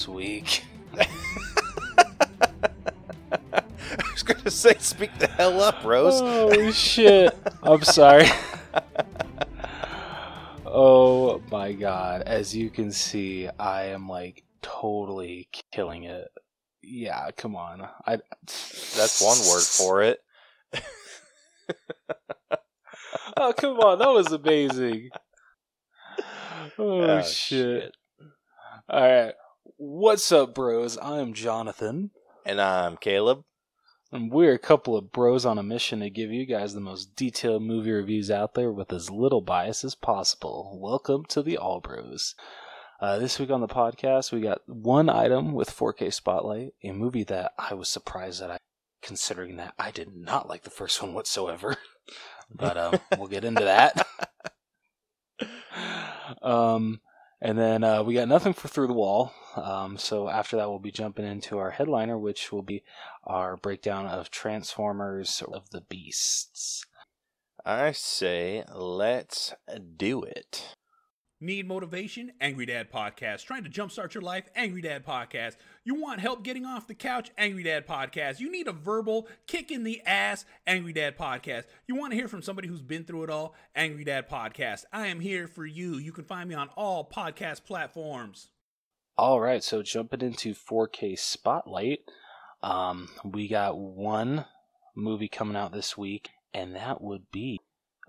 this week. I was gonna say, speak the hell up, Rose. Oh shit! I'm sorry. oh my god! As you can see, I am like totally killing it. Yeah, come on. I. That's one word for it. oh come on! That was amazing. Oh, Oh, shit. shit. All right. What's up, bros? I'm Jonathan. And I'm Caleb. And we're a couple of bros on a mission to give you guys the most detailed movie reviews out there with as little bias as possible. Welcome to the All Bros. Uh, this week on the podcast, we got one item with 4K Spotlight, a movie that I was surprised that I, considering that I did not like the first one whatsoever. but um, we'll get into that. um, and then uh, we got nothing for Through the Wall. Um, so after that, we'll be jumping into our headliner, which will be our breakdown of Transformers of the Beasts. I say, let's do it. Need motivation? Angry Dad Podcast. Trying to jumpstart your life? Angry Dad Podcast. You want help getting off the couch? Angry Dad Podcast. You need a verbal kick in the ass? Angry Dad Podcast. You want to hear from somebody who's been through it all? Angry Dad Podcast. I am here for you. You can find me on all podcast platforms. All right, so jumping into 4K Spotlight, um, we got one movie coming out this week, and that would be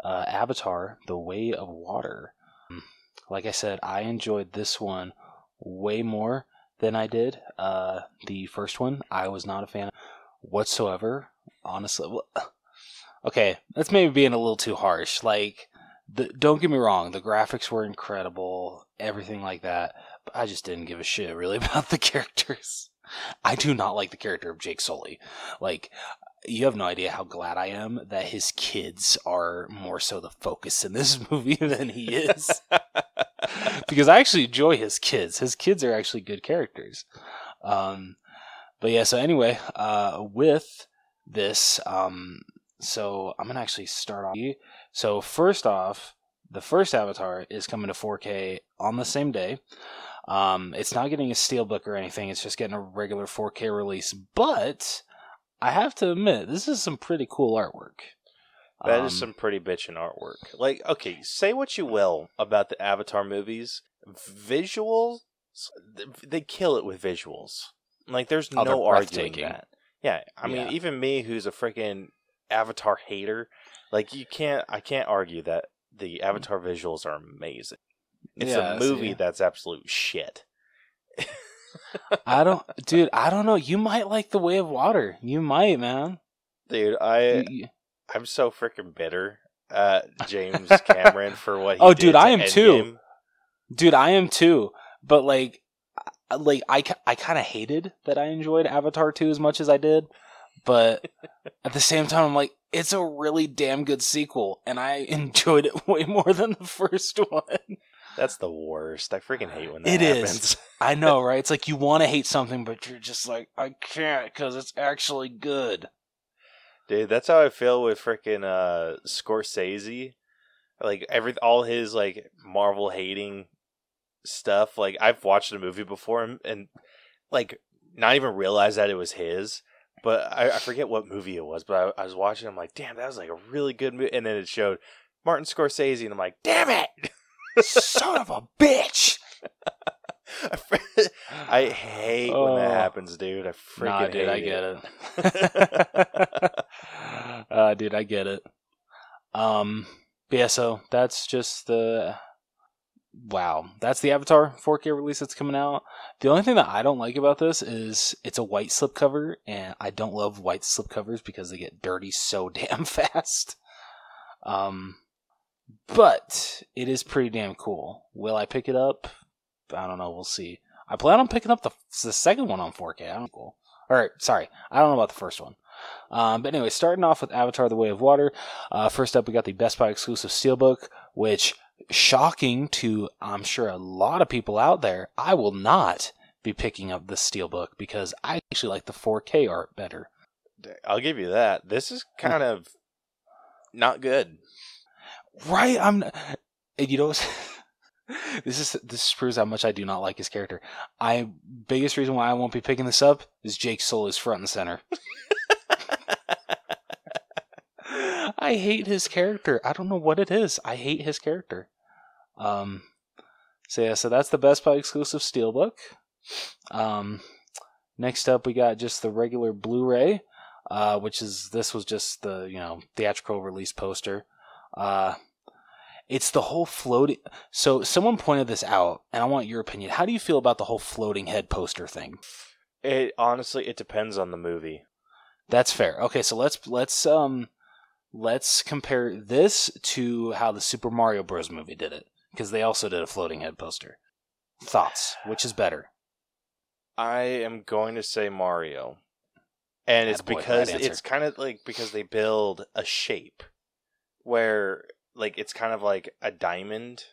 uh, Avatar: The Way of Water. Like I said, I enjoyed this one way more than I did uh, the first one. I was not a fan whatsoever, honestly. Okay, that's maybe being a little too harsh. Like, the, don't get me wrong, the graphics were incredible, everything like that. I just didn't give a shit really about the characters. I do not like the character of Jake Sully. Like, you have no idea how glad I am that his kids are more so the focus in this movie than he is. because I actually enjoy his kids. His kids are actually good characters. Um, but yeah, so anyway, uh, with this, um, so I'm gonna actually start off. So first off, the first Avatar is coming to 4K on the same day. Um, it's not getting a steelbook or anything. It's just getting a regular 4K release. But I have to admit, this is some pretty cool artwork. That is Um, some pretty bitchin' artwork. Like, okay, say what you will about the Avatar movies, visuals, they kill it with visuals. Like, there's Oh, no arguing that. Yeah, I mean, Yeah. even me, who's a freaking Avatar hater, like, you can't, I can't argue that the Avatar visuals are amazing. It's Yeah, a movie see. that's absolute shit. I don't, dude. I don't know. You might like the Way of Water. You might, man. Dude, I, You- I'm so freaking bitter at James Cameron for what he Oh, dude, I am too. Endgame. dude i am too but like like i, I kind of hated that i enjoyed avatar 2 as much as i did but at the same time i'm like it's a really damn good sequel and i enjoyed it way more than the first one That's the worst. I freaking hate when that It is. happens. i know right it's like you want to hate something but you're just like i can't because it's actually good Dude, that's how I feel with freaking uh Scorsese. Like every all his like Marvel hating stuff. Like I've watched a movie before and, and like not even realize that it was his. But I, I forget what movie it was. But I, I was watching. I'm like, damn, that was like a really good movie. And then it showed Martin Scorsese, and I'm like, damn it. son of a bitch I hate when that Oh. happens, dude. I freaking nah, dude, hate I get it. uh, dude, I get it. Um, but yeah, so that's just the wow. That's the Avatar 4K release that's coming out. The only thing that I don't like about this is it's a white slipcover, and I don't love white slipcovers because they get dirty so damn fast. Um, but it is pretty damn cool. Will I pick it up? I don't know. We'll see. I plan on picking up the the second one on 4K. I don't know. All right, sorry, I don't know about the first one. Um, but anyway, starting off with Avatar: The Way of Water. Uh, first up, we got the Best Buy exclusive steelbook, which shocking to I'm sure a lot of people out there. I will not be picking up the steelbook because I actually like the 4K art better. I'll give you that. This is kind of not good. Right? I'm. and You know, this is this proves how much I do not like his character. I biggest reason why I won't be picking this up is Jake Sully is front and center. I hate his character. I don't know what it is. I hate his character. Um, so yeah, so that's the Best Buy exclusive Steelbook. Um, next up, we got just the regular Blu-ray, uh, which is this was just the you know theatrical release poster. Uh, it's the whole floating. So someone pointed this out, and I want your opinion. How do you feel about the whole floating head poster thing? It honestly, it depends on the movie. That's fair. Okay, so let's let's um let's compare this to how the Super Mario Bros. movie did it because they also did a floating head poster. Thoughts? Which is better? I am going to say Mario, and it's Attaboy, right because it's kind of like because they build a shape where like it's kind of like a diamond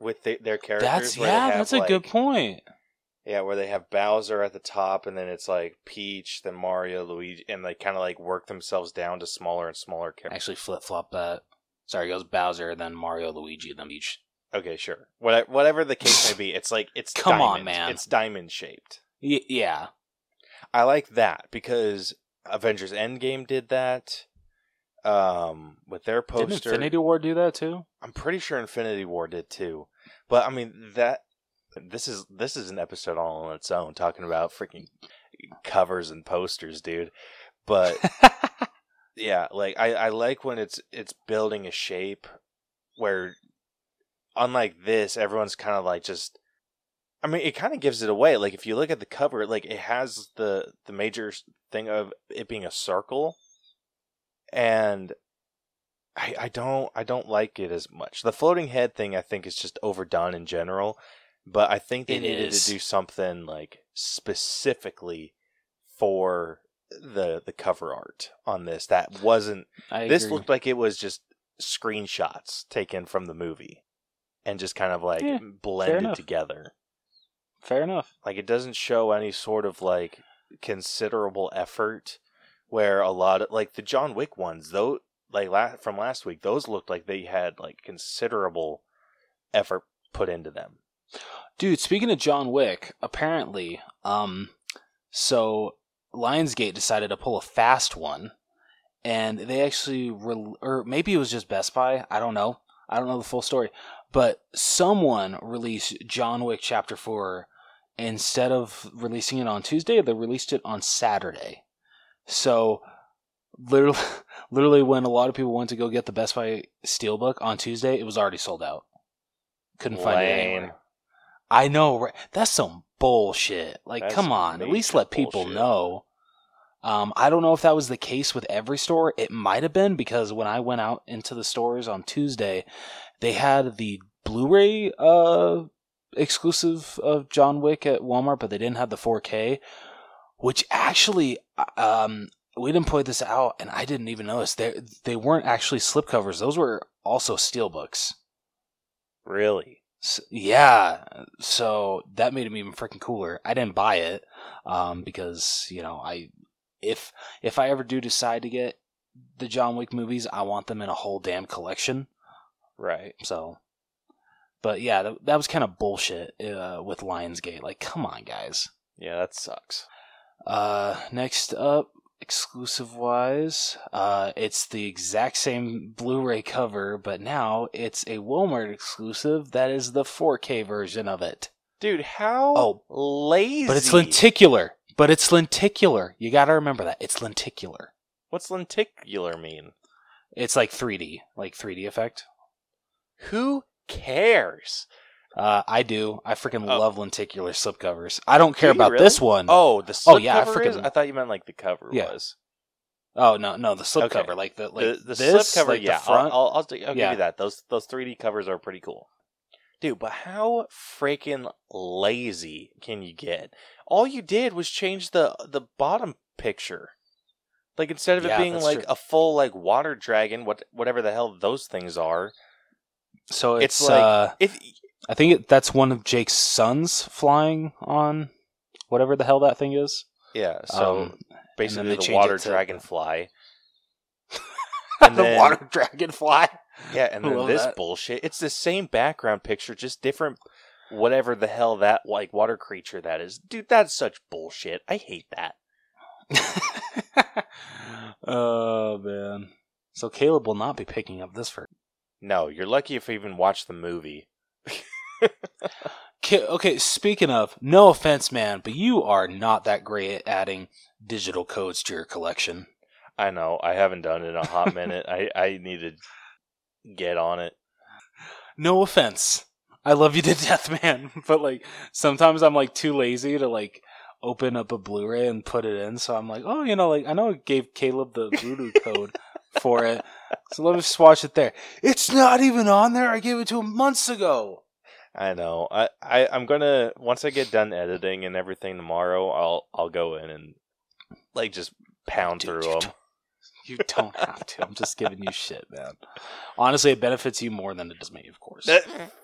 with the, their characters. That's yeah, have, that's a good point. Yeah, where they have Bowser at the top, and then it's like Peach, then Mario, Luigi, and they kind of like work themselves down to smaller and smaller characters. Actually, flip flop that. Sorry, it goes Bowser, then Mario, Luigi, then Peach. Okay, sure. Whatever, whatever the case may be, it's like it's Come on, diamond. man. It's diamond shaped. Y- yeah, I like that because Avengers Endgame did that. Um, with their poster. didn't Infinity War do that too? I'm pretty sure Infinity War did too. But I mean that this is this is an episode all on its own talking about freaking covers and posters, dude. But yeah, like I, I like when it's it's building a shape where unlike this, everyone's kind of like just I mean, it kind of gives it away. Like if you look at the cover, like it has the the major thing of it being a circle, and I I don't I don't like it as much. The floating head thing I think is just overdone in general, but I think they It needed is. to do something like specifically for the the cover art on this that wasn't I this agree. looked like it was just screenshots taken from the movie and just kind of like Yeah, blended together fair enough. like it doesn't show any sort of like considerable effort where a lot of like the John Wick ones though like from last week those looked like they had like considerable effort put into them Dude, speaking of John Wick, apparently, um, so Lionsgate decided to pull a fast one, and they actually, re- or maybe it was just Best Buy. I don't know. I don't know the full story, but someone released John Wick Chapter Four instead of releasing it on Tuesday. They released it on Saturday. So, literally, literally, when a lot of people went to go get the Best Buy Steelbook on Tuesday, it was already sold out. Couldn't find it Lame. anywhere. I know, right? That's some bullshit. Like, That's come on, at least let people bullshit. know. Um, I don't know if that was the case with every store. It might have been because when I went out into the stores on Tuesday, they had the Blu-ray uh, exclusive of John Wick at Walmart, but they didn't have the 4K, which actually, um, we didn't point this out, and I didn't even notice they they weren't actually slipcovers. Those were also steelbooks. really S yeah, so that made them even freaking cooler. I didn't buy it um, because you know I if if I ever do decide to get the John Wick movies, I want them in a whole damn collection. right So, but yeah, that, that was kind of bullshit uh, with Lionsgate. Like, come on, guys. yeah that sucks Uh, next up, exclusive wise, uh, it's the exact same Blu-ray cover, but now it's a Walmart exclusive. That is the 4K version of it. dude how Oh, lazy But it's lenticular. But it's lenticular. You got to remember that it's lenticular. what's lenticular mean It's like 3D, like 3D effect. who cares Uh, I do. I freaking Oh. love lenticular slipcovers. I don't care Do about really? this one. Oh, the Oh, yeah, I is? I thought you meant like the cover Yeah. was. Oh, no, no, the slipcover, Okay. like the like the the this, slipcover, like the yeah. front. I'll I'll, I'll, I'll give you that. Those those 3D covers are pretty cool, dude. But how freaking lazy can you get? All you did was change the the bottom picture. Like instead of Yeah, it being like true. a full like water dragon, what whatever the hell those things are. so it's, it's like- uh, If I think it, that's one of Jake's sons flying on whatever the hell that thing is. yeah, so Um, basically the water it to- dragonfly. the then- water dragonfly. Yeah, and then this that. bullshit. It's the same background picture, just different. Whatever the hell that like water creature that is, dude. That's such bullshit. I hate that. oh man. So Caleb will not be picking up this for. No, you're lucky if you even watch the movie. Okay, speaking of, no offense, man, but you are not that great at adding digital codes to your collection. I know. I haven't done it in a hot minute. I I need to get on it. No offense. I love you to death, man. But like sometimes I'm like too lazy to like open up a Blu-ray and put it in. So I'm like, oh, you know, like I know it gave Caleb the Vudu code for it. So let me just watch it there. It's not even on there. I gave it to him months ago. I know. I, I I'm gonna once I get done editing and everything tomorrow, I'll I'll go in and like just pound Dude, through you them. don't- You don't have to. I'm just giving you shit, man. Honestly, it benefits you more than it does me, of course.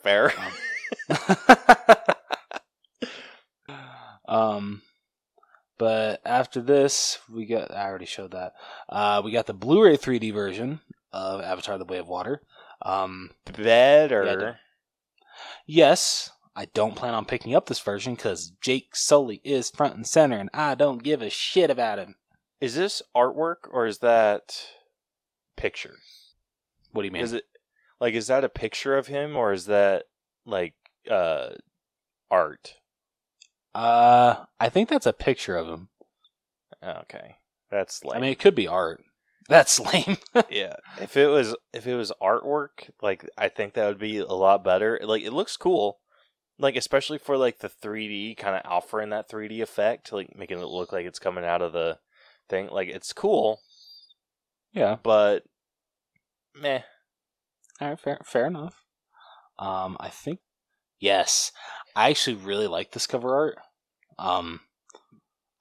Fair. um, but after this, we got. I already showed that. Uh, we got the Blu-ray 3D version of Avatar: The Way of Water. Um, Better. Yeah, I don't- yes, I don't plan on picking up this version because Jake Sully is front and center, and I don't give a shit about him. Is this artwork or is that picture? What do you mean? Is it like is that a picture of him or is that like uh art? Uh, I think that's a picture of him. Okay. That's like I mean, it could be art. That's lame. yeah. If it was if it was artwork, like I think that would be a lot better. Like it looks cool. Like especially for like the 3D kind of offering that 3D effect, like making it look like it's coming out of the thing. Like it's cool, yeah. but meh. All right, fair, fair enough. Um, I think yes, I actually really like this cover art. Um,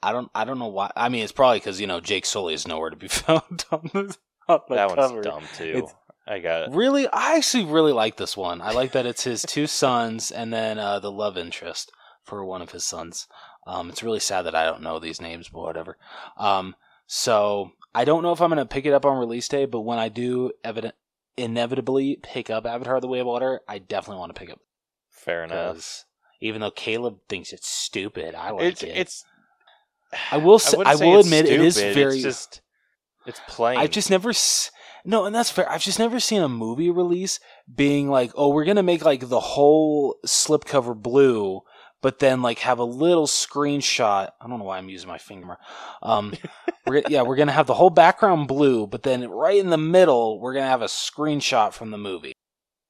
I don't, I don't know why. I mean, it's probably because you know Jake Sully is nowhere to be found on on the that cover. one's dumb too. It's- I got it. Really, I actually really like this one. I like that it's his two sons and then uh, the love interest for one of his sons. Um, it's really sad that I don't know these names, but whatever. Um, so I don't know if I'm going to pick it up on release day, but when I do, evident inevitably pick up Avatar: The Way of Water, I definitely want to pick up Fair enough. even though Caleb thinks it's stupid, I like It's it. it's. I will say- wouldn't I will admit it is very- It's just. It's plain. I've just never s- no, and that's fair. I've just never seen a movie release being like, "Oh, we're gonna make like the whole slipcover blue," but then like have a little screenshot. I don't know why I'm using my finger. Um, we're, yeah, we're gonna have the whole background blue, but then right in the middle, we're gonna have a screenshot from the movie.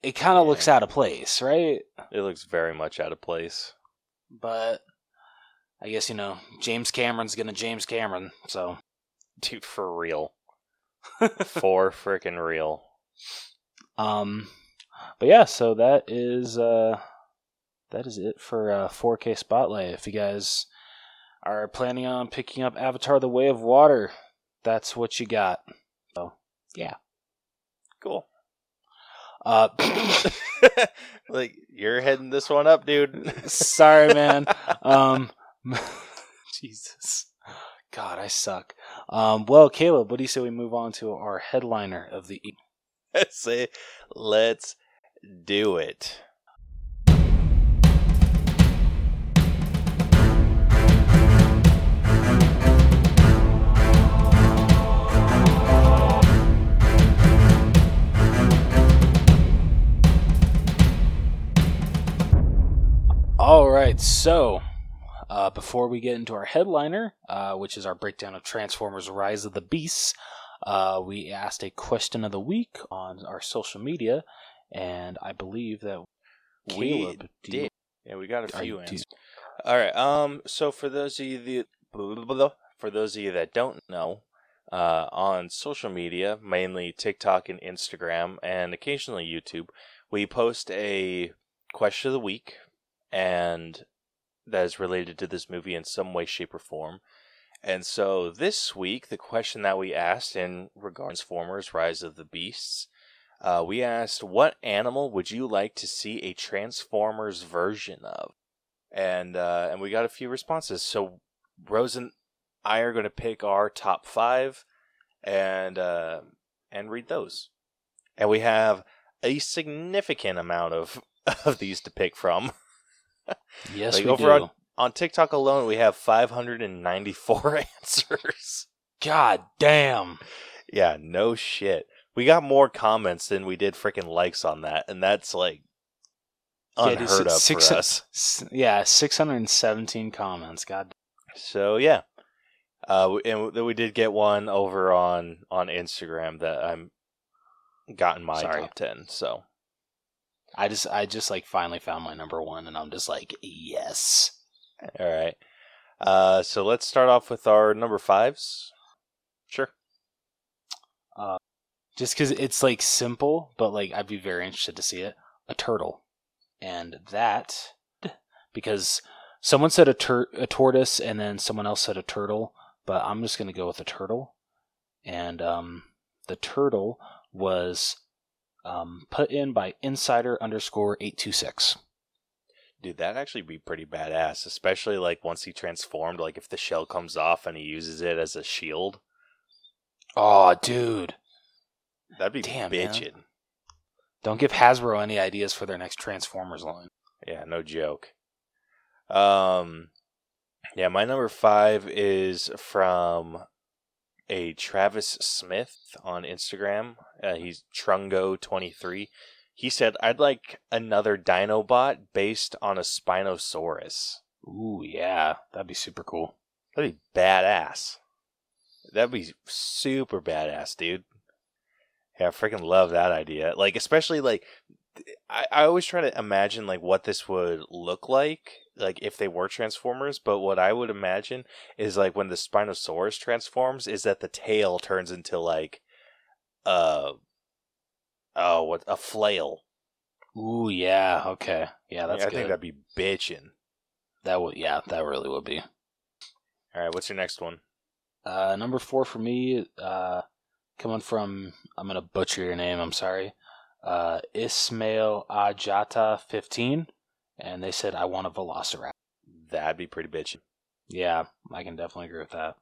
It kind of Yeah. looks out of place, right? It looks very much out of place. But I guess you know James Cameron's gonna James Cameron, so Dude, for real. for freaking real. Um, but yeah, so that is uh, that is it for uh, 4K Spotlight. If you guys are planning on picking up Avatar: The Way of Water, that's what you got. So yeah. Cool. Uh, like you're heading this one up, dude. sorry, man. Um, Jesus. God, I suck. Um, well, Caleb, what do you say we move on to our headliner of the evening? Say, let's do it. All right, so uh, before we get into our headliner, uh, which is our breakdown of Transformers: Rise of the Beasts, uh, we asked a question of the week on our social media, and I believe that We Caleb, you- did. Yeah, we got a few you- you- answers. All right. Um. So for those of you that for those of you that don't know, uh, on social media, mainly TikTok and Instagram, and occasionally YouTube, we post a question of the week, and that is related to this movie in some way, shape, or form. And so this week, the question that we asked in regards Transformers: Rise of the Beasts, uh, we asked, "What animal would you like to see a Transformers version of?" And uh, and we got a few responses. So Rose and I are going to pick our top five, and uh, and read those. And we have a significant amount of of these to pick from. Yes, Like, we over do. on- On TikTok alone, we have 594 answers. God damn. Yeah, no shit. We got more comments than we did freaking likes on that, and that's like Yeah, dude, unheard of six- for us. Yeah, 617 comments. God. So yeah, uh, we- and we did get one over on on Instagram that I'm got in my Sorry. top ten. So I just I just like finally found my number 1 and I'm just like, yes. all right, uh, so let's start off with our number fives. Sure. Just cuz it's like simple, but like I'd be very interested to see it. A turtle. And that because someone said a tur- a tortoise and then someone else said a turtle, but I'm just going to go with a turtle. And um the turtle was um, put in by insider underscore 826 Dude, that'd actually be pretty badass, especially like once he transformed. Like if the shell comes off and he uses it as a shield, oh dude that'd be Damn, man. don't give hasbro any ideas for their next transformers line Yeah, no joke. Um, yeah, my number five is from a Travis Smith on Instagram. Uh, he's Trungo23. He said, I'd like another Dinobot based on a Spinosaurus. ooh yeah that'd be super cool That'd be badass. That'd be super badass, dude. Yeah, I freaking love that idea. Like, especially like, I, I always try to imagine like what this would look like, like if they were Transformers. But what I would imagine is like when the Spinosaurus transforms, is that the tail turns into like, uh, oh, what a flail. ooh yeah okay yeah that's I good think that'd be bitching that would yeah that really would be All right, what's your next one? Uh, number four for me, uh, coming from I'm gonna butcher your name. I'm sorry. Uh, Ismail Ajata 15, and they said I want a Velociraptor. That'd be pretty bitchin'. Yeah, I can definitely agree with that.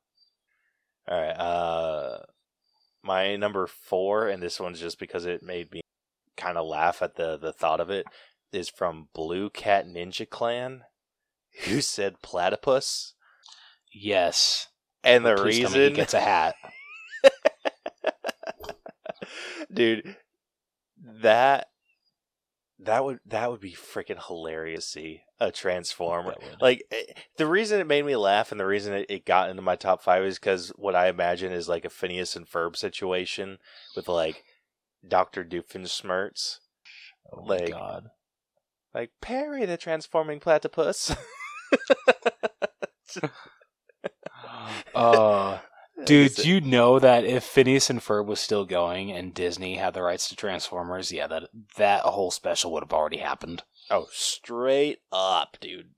All right. Uh, my number four, and this one's just because it made me kind of laugh at the the thought of it, is from Blue Cat Ninja Clan, who said platypus, Yes, and the Please reason, he gets a hat. dude, that that would that would be freaking hilarious. to See a transformer. Like eh, the reason it made me laugh, and the reason it, it got into my top five is because what I imagine is like a Phineas and Ferb situation with like Doctor Doofenshmirtz, oh my like- god. like Perry the transforming platypus. Uh, dude, do you know that if Phineas and Ferb was still going and Disney had the rights to Transformers, yeah, that that whole special would have already happened. oh, straight up, dude.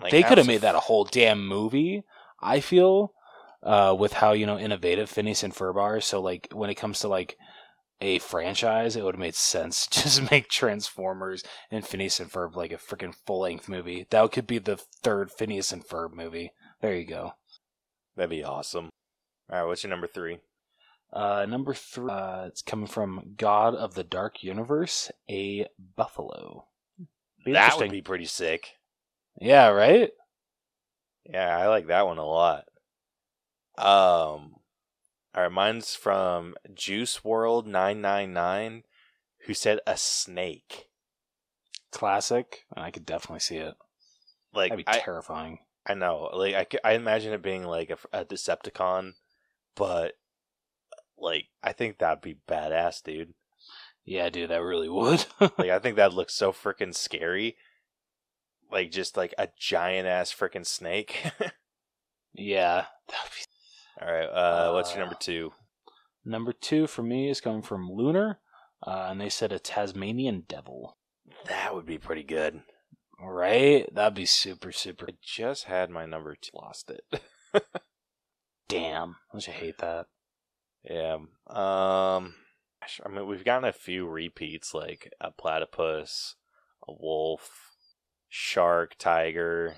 Like, they could have made that a whole damn movie. I feel, uh, with how you know innovative Phineas and Ferb are. So like when it comes to like a franchise, it would have made sense just make Transformers and Phineas and Ferb like a freaking full length movie. That could be the third Phineas and Ferb movie. There you go. That'd be awesome. All right, what's your number three? Uh, number three, uh, it's coming from God of the Dark Universe, a buffalo. Be that would be pretty sick. Yeah, right. Yeah, I like that one a lot. Um, all right, mine's from Juice World nine nine nine, who said a snake. Classic. I could definitely see it. Like That'd be I, terrifying. I know, like I, I imagine it being like a, a Decepticon, but like I think that'd be badass, dude. Yeah, dude, that really would. Like I think that looks so freaking scary. Like just like a giant ass freaking snake. yeah. That'd be... All right, uh, what's your Uh, number two? Number two for me is coming from Lunar, uh, and they said a Tasmanian devil. That would be pretty good. Right? That'd be super, super. I just had my number two, lost it. Damn. Don't you hate that? Yeah. Um. I mean, we've gotten a few repeats, like a platypus, a wolf, shark, tiger.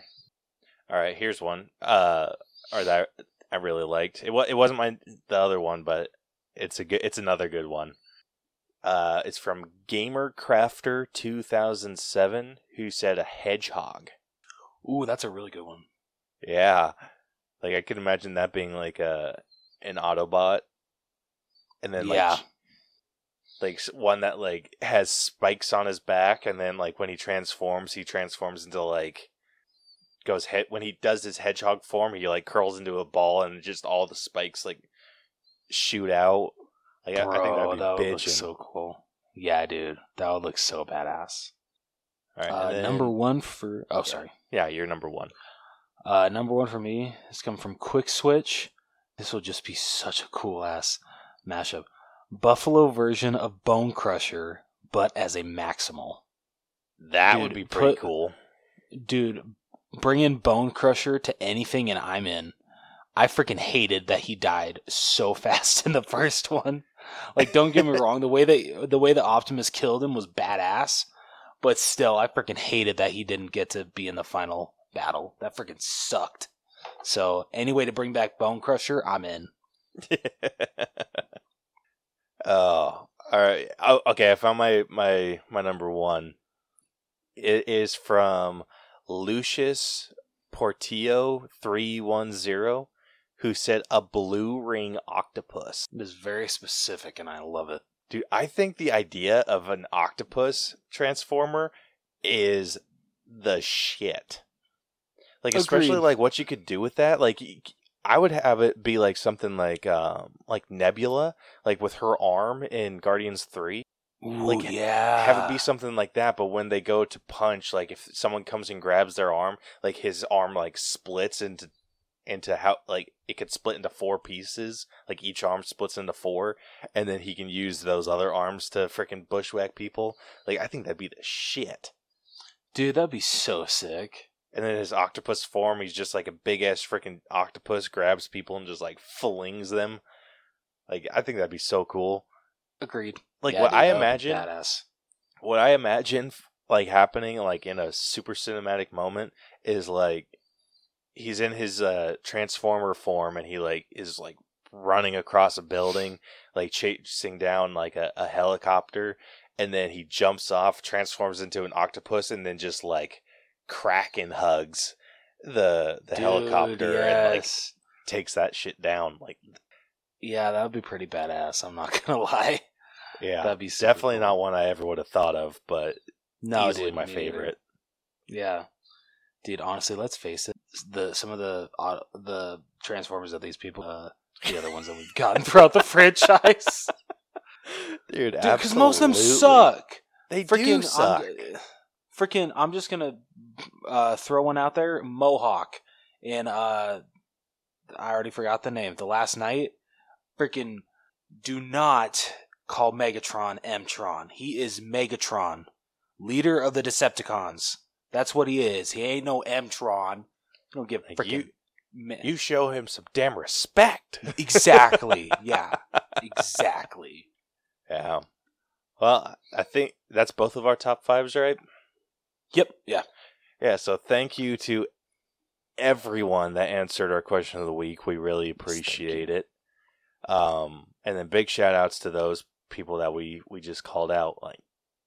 All right, here's one. Uh, or that I really liked. It was it wasn't my the other one, but it's a good. It's another good one. Uh, it's from Gamer Crafter 2007, who said a hedgehog. Ooh, that's a really good one. Yeah, like I could imagine that being like a an Autobot, and then like Yeah. like one that like has spikes on his back, and then like when he transforms, he transforms into like goes head when he does his hedgehog form, he like curls into a ball, and just all the spikes like shoot out. Like I- I, think that'd be that would look so cool. Yeah, dude, that would look so badass. All right, Uh, then- number one for oh, sorry. Yeah, you're number one. Uh, number one for me is coming from Quick Switch. This will just be such a cool ass mashup. Buffalo version of Bone Crusher, but as a Maximal. That Dude, would be pretty put- cool. Dude, bring in Bone Crusher to anything and I'm in. I freaking hated that he died so fast in the first one. Like, don't get me wrong, the way that the way that Optimus killed him was badass, but still, I freaking hated that he didn't get to be in the final battle. That freaking sucked. So, any way to bring back Bone Crusher, I'm in. oh, all right. Oh, okay, I found my my my number one. It is from Lucius Portillo three one zero, who said a blue ring octopus. It is very specific, and I love it. Dude, I think the idea of an octopus transformer is the shit. Like especially Agreed. like what you could do with that. Like I would have it be like something like um like Nebula, like with her arm in Guardians 3. Ooh, Like, yeah. Have it be something like that, but when they go to punch, like if someone comes and grabs their arm, like his arm like splits into into how like it could split into four pieces, like each arm splits into four, and then he can use those other arms to freaking bushwhack people. Like I think that'd be the shit. Dude, that'd be so sick. And then his octopus form, he's just like a big ass freaking octopus, grabs people and just like flings them. Like I think that'd be so cool. Agreed. Like Yeah, what dude, I that would be imagine Badass. what I imagine like happening like in a super cinematic moment is like he's in his uh transformer form and he like is like running across a building like chasing down like a, a helicopter and then he jumps off transforms into an octopus and then just like kraken hugs the the Dude, helicopter and like takes that shit down like Yeah, that would be pretty badass. I'm not gonna lie. yeah That'd be definitely cool. not one i ever would have thought of but No, easily dude, my favorite Yeah, dude. Honestly, let's face it. The some of the uh, the transformers of these people, uh, the other ones that we've gotten throughout the franchise, dude dude, because most of them suck. They do Freaking suck. I'm, freaking, I'm just gonna uh, throw one out there. Mohawk and uh, I already forgot the name. The last night, freaking, do not call Megatron Mtron. He is Megatron, leader of the Decepticons. That's what he is. He ain't no Mtron. Don't give Like, freaking. you- me- You show him some damn respect. exactly. yeah. Exactly. yeah. Well, I think that's both of our top fives, right? Yep. Yeah. Yeah. So thank you to everyone that answered our question of the week. We really appreciate it. Um, and then big shout outs to those people that we we just called out. Like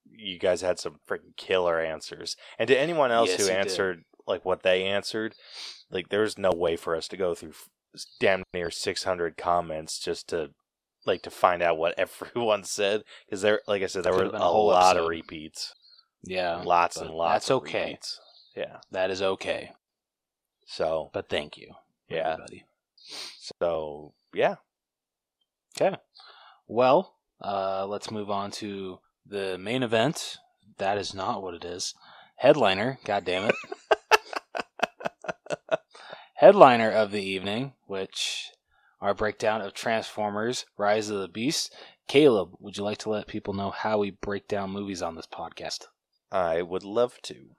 you guys had some freaking killer answers, and to anyone else Yes, who you did. answered like what they answered, like there's no way for us to go through damn near 600 comments just to like to find out what everyone said because there, like I said, there were a, a whole lot of repeats, Yeah. lots and lots. that's of okay. Yeah. That is okay. So But thank you. Yeah. Everybody. so yeah. Okay. Well, uh, let's move on to the main event. That is not what it is. Headliner, god damn it. Headliner of the evening, which our breakdown of Transformers Rise of the Beast. Caleb, would you like to let people know how we break down movies on this podcast? I would love to.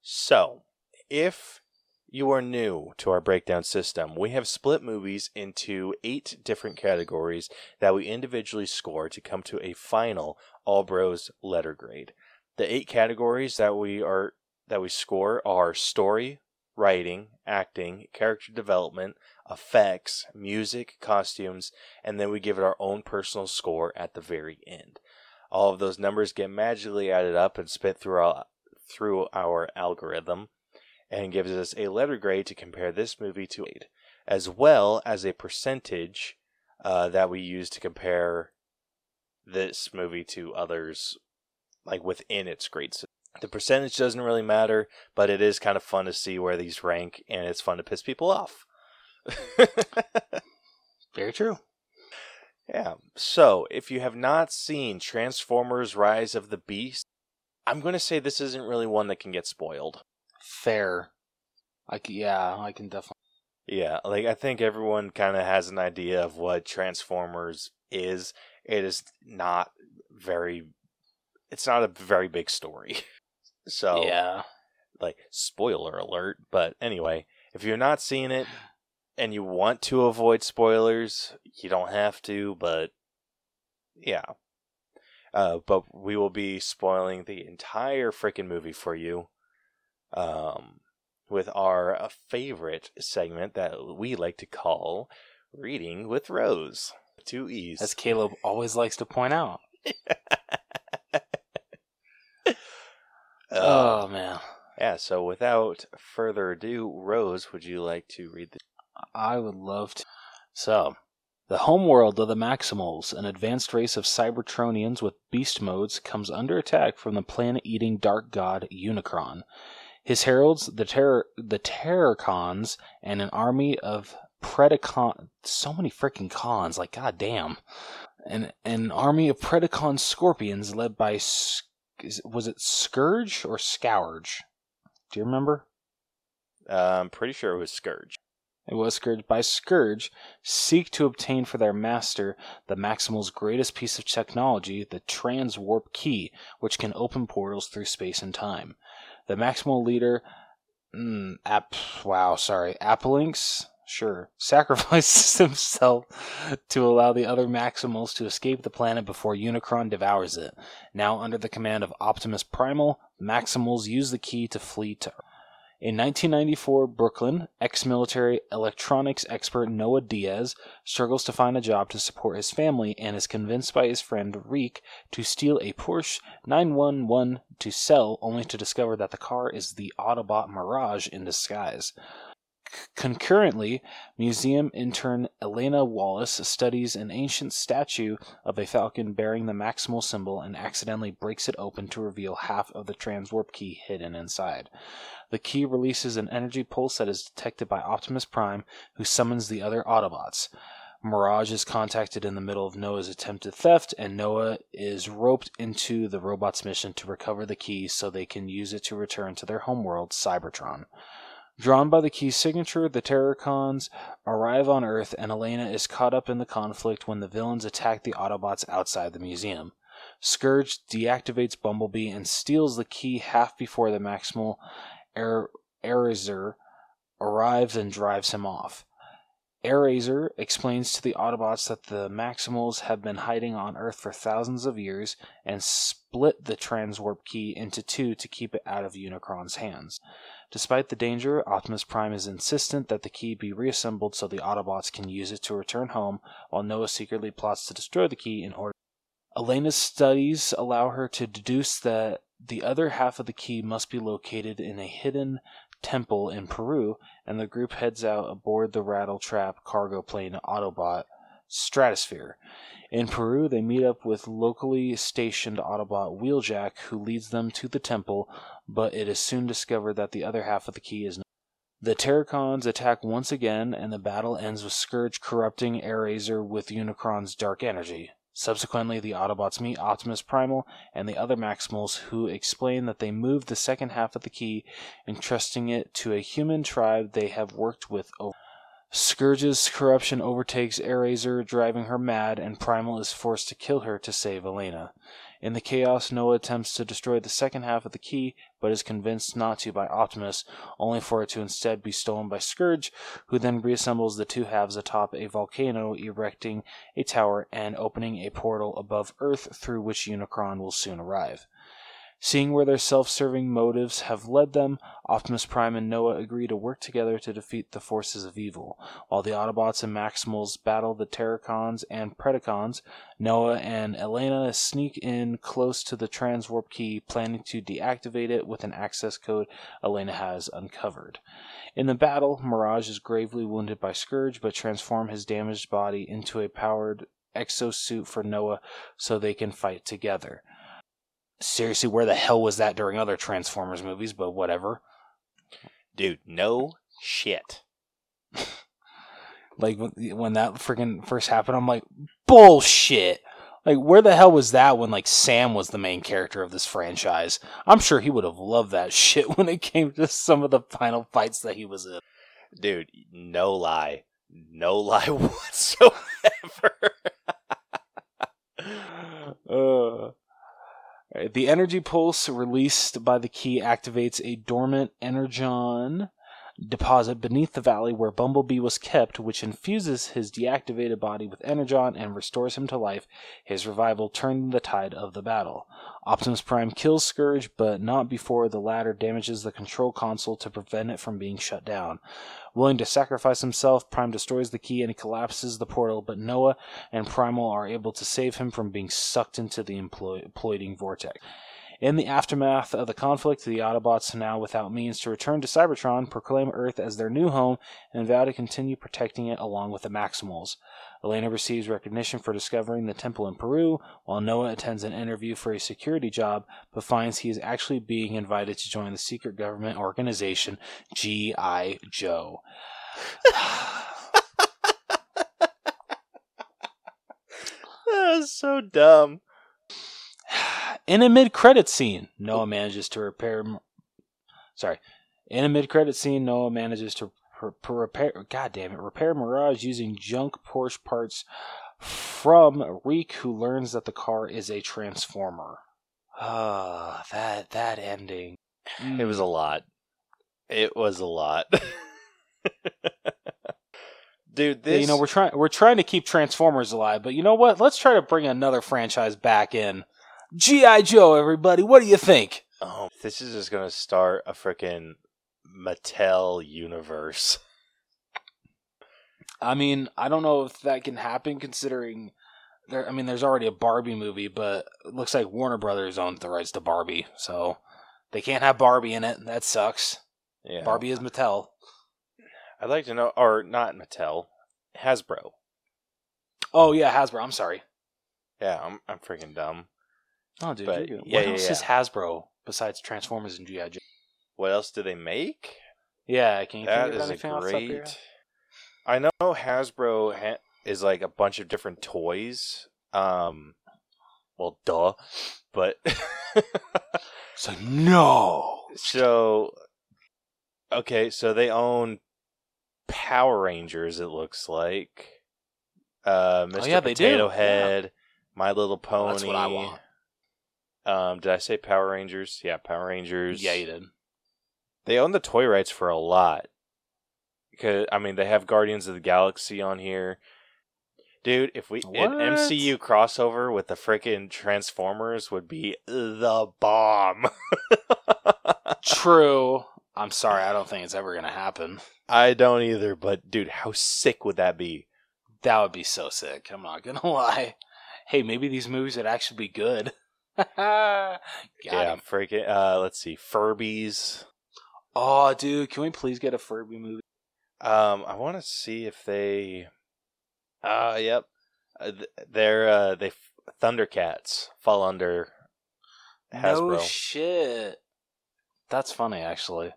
So, if you are new to our breakdown system, we have split movies into eight different categories that we individually score to come to a final All Bros letter grade. The eight categories that we are that we score are story, writing, acting, character development, effects, music, costumes, and then we give it our own personal score at the very end. All of those numbers get magically added up and spit through our, through our algorithm and gives us a letter grade to compare this movie to as well as a percentage uh, that we use to compare this movie to others, like within its grade system. The percentage doesn't really matter, but it is kind of fun to see where these rank, and it's fun to piss people off. Very true. Yeah. So, if you have not seen Transformers Rise of the Beast, I'm going to say this isn't really one that can get spoiled. Fair. I c- yeah, I can definitely. Yeah, like I think everyone kind of has an idea of what Transformers is. It is not very it's not a very big story. so, Yeah. like spoiler alert, but anyway, if you're not seeing it and you want to avoid spoilers, you don't have to, but yeah. Uh, but we will be spoiling the entire freaking movie for you. Um, with our uh, favorite segment that we like to call Reading with Rose. Two E's. As Caleb always likes to point out. Uh, oh man. yeah, so without further ado, Rose, would you like to read the. I would love to. So, the homeworld of the Maximals, an advanced race of Cybertronians with beast modes, comes under attack from the planet-eating dark god Unicron. His heralds, the terror, the and an army of Predacon. So many freaking cons, like goddamn. An an army of Predacon scorpions led by. Was it Scourge or Scourge? Do you remember? Uh, I'm pretty sure it was Scourge. It was by Scourge, seek to obtain for their master the Maximal's greatest piece of technology, the Transwarp Key, which can open portals through space and time. The Maximal leader, mm, App, wow, sorry, Appalinx, sure, sacrifices himself to allow the other Maximals to escape the planet before Unicron devours it. Now under the command of Optimus Primal, Maximals use the key to flee to Earth. In 1994, Brooklyn, ex military electronics expert Noah Diaz struggles to find a job to support his family and is convinced by his friend Reek to steal a Porsche 911 to sell, only to discover that the car is the Autobot Mirage in disguise. Concurrently, museum intern Elena Wallace studies an ancient statue of a falcon bearing the maximal symbol and accidentally breaks it open to reveal half of the transwarp key hidden inside. The key releases an energy pulse that is detected by Optimus Prime, who summons the other Autobots. Mirage is contacted in the middle of Noah's attempted theft, and Noah is roped into the robot's mission to recover the key so they can use it to return to their homeworld, Cybertron. Drawn by the key's signature, the Terrorcons arrive on Earth, and Elena is caught up in the conflict when the villains attack the Autobots outside the museum. Scourge deactivates Bumblebee and steals the key half before the Maximal Er- Airazor arrives and drives him off. Airazor explains to the Autobots that the Maximals have been hiding on Earth for thousands of years and split the transwarp key into two to keep it out of Unicron's hands. Despite the danger, Optimus Prime is insistent that the key be reassembled so the Autobots can use it to return home, while Noah secretly plots to destroy the key in order. Elena's studies allow her to deduce that the other half of the key must be located in a hidden temple in Peru, and the group heads out aboard the Rattletrap cargo plane Autobot Stratosphere. In Peru, they meet up with locally stationed Autobot Wheeljack, who leads them to the temple, but it is soon discovered that the other half of the key is. The Terrorcons attack once again, and the battle ends with Scourge corrupting Airazor with Unicron's dark energy. Subsequently, the Autobots meet Optimus Primal and the other Maximals, who explain that they moved the second half of the key, entrusting it to a human tribe they have worked with over. Scourge's corruption overtakes Airazor, driving her mad, and Primal is forced to kill her to save Elena. In the chaos, Noah attempts to destroy the second half of the key, but is convinced not to by Optimus, only for it to instead be stolen by Scourge, who then reassembles the two halves atop a volcano, erecting a tower and opening a portal above Earth through which Unicron will soon arrive. Seeing where their self serving motives have led them, Optimus Prime and Noah agree to work together to defeat the forces of evil. While the Autobots and Maximals battle the Terrorcons and Predacons, Noah and Elena sneak in close to the transwarp key, planning to deactivate it with an access code Elena has uncovered. In the battle, Mirage is gravely wounded by Scourge, but transform his damaged body into a powered exosuit for Noah so they can fight together. Seriously, where the hell was that during other Transformers movies? But whatever. Dude, no shit. Like when that freaking first happened, I'm like, bullshit. Like, where the hell was that when like Sam was the main character of this franchise? I'm sure he would have loved that shit when it came to some of the final fights that he was in. Dude, no lie. No lie whatsoever. Uh, Alright, the energy pulse released by the key activates a dormant energon deposit beneath the valley where Bumblebee was kept, which infuses his deactivated body with energon and restores him to life. His revival turned the tide of the battle. Optimus Prime kills Scourge, but not before the latter damages the control console to prevent it from being shut down. Willing to sacrifice himself, Prime destroys the key and collapses the portal, but Noah and Primal are able to save him from being sucked into the implo- imploding vortex. In the aftermath of the conflict, the Autobots, now without means to return to Cybertron, proclaim Earth as their new home and vow to continue protecting it along with the Maximals. Elena receives recognition for discovering the temple in Peru, while Noah attends an interview for a security job, but finds he is actually being invited to join the secret government organization G.I. Joe. That's so dumb. In a mid-credit scene, Noah manages to repair. Sorry, in a mid-credit scene, Noah manages to per- per- repair. God damn it! Repair Mirage using junk Porsche parts from Reek, who learns that the car is a transformer. Ah, that that ending. It was a lot. It was a lot. Dude, this you know we're trying we're trying to keep Transformers alive, but you know what? Let's try to bring another franchise back in. GI Joe, everybody. What do you think? oh, this is just gonna start a freaking Mattel universe. I mean, I don't know if that can happen considering there. I mean, there's already a Barbie movie, but it looks like Warner Brothers owns the rights to Barbie, so they can't have Barbie in it. That sucks. Yeah. Barbie is Mattel. I'd like to know or not Mattel. Hasbro. Oh yeah, Hasbro. I'm sorry. Yeah, I'm I'm freaking dumb. Oh dude, But, yeah, what yeah, else yeah. is Hasbro besides Transformers and GI Joe? What else do they make? Yeah, I can you That think of anything else up here? great. I know Hasbro ha- is like a bunch of different toys. Um, well, duh, but It's like no. so okay, so they own Power Rangers. It looks like uh, Mr. Oh, yeah, they do. Potato Yeah. Head, My Little Pony. Well, that's what I want. Um, did I say Power Rangers? Yeah, Power Rangers. Yeah, you did. They own the toy rights for a lot. Because I mean, they have Guardians of the Galaxy on here. Dude, if we an MCU crossover with the freaking Transformers would be the bomb. True. I'm sorry. I don't think it's ever gonna happen. I don't either, but dude, how sick would that be? That would be so sick. I'm not gonna lie. Hey, maybe these movies would actually be good. Yeah, him. freaking. Uh, let's see, Furbies. Oh, dude, can we please get a Furby movie? Um, I want to see if they. Uh, yep, uh, th- they're uh, they Thundercats fall under Hasbro. No shit. That's funny, actually.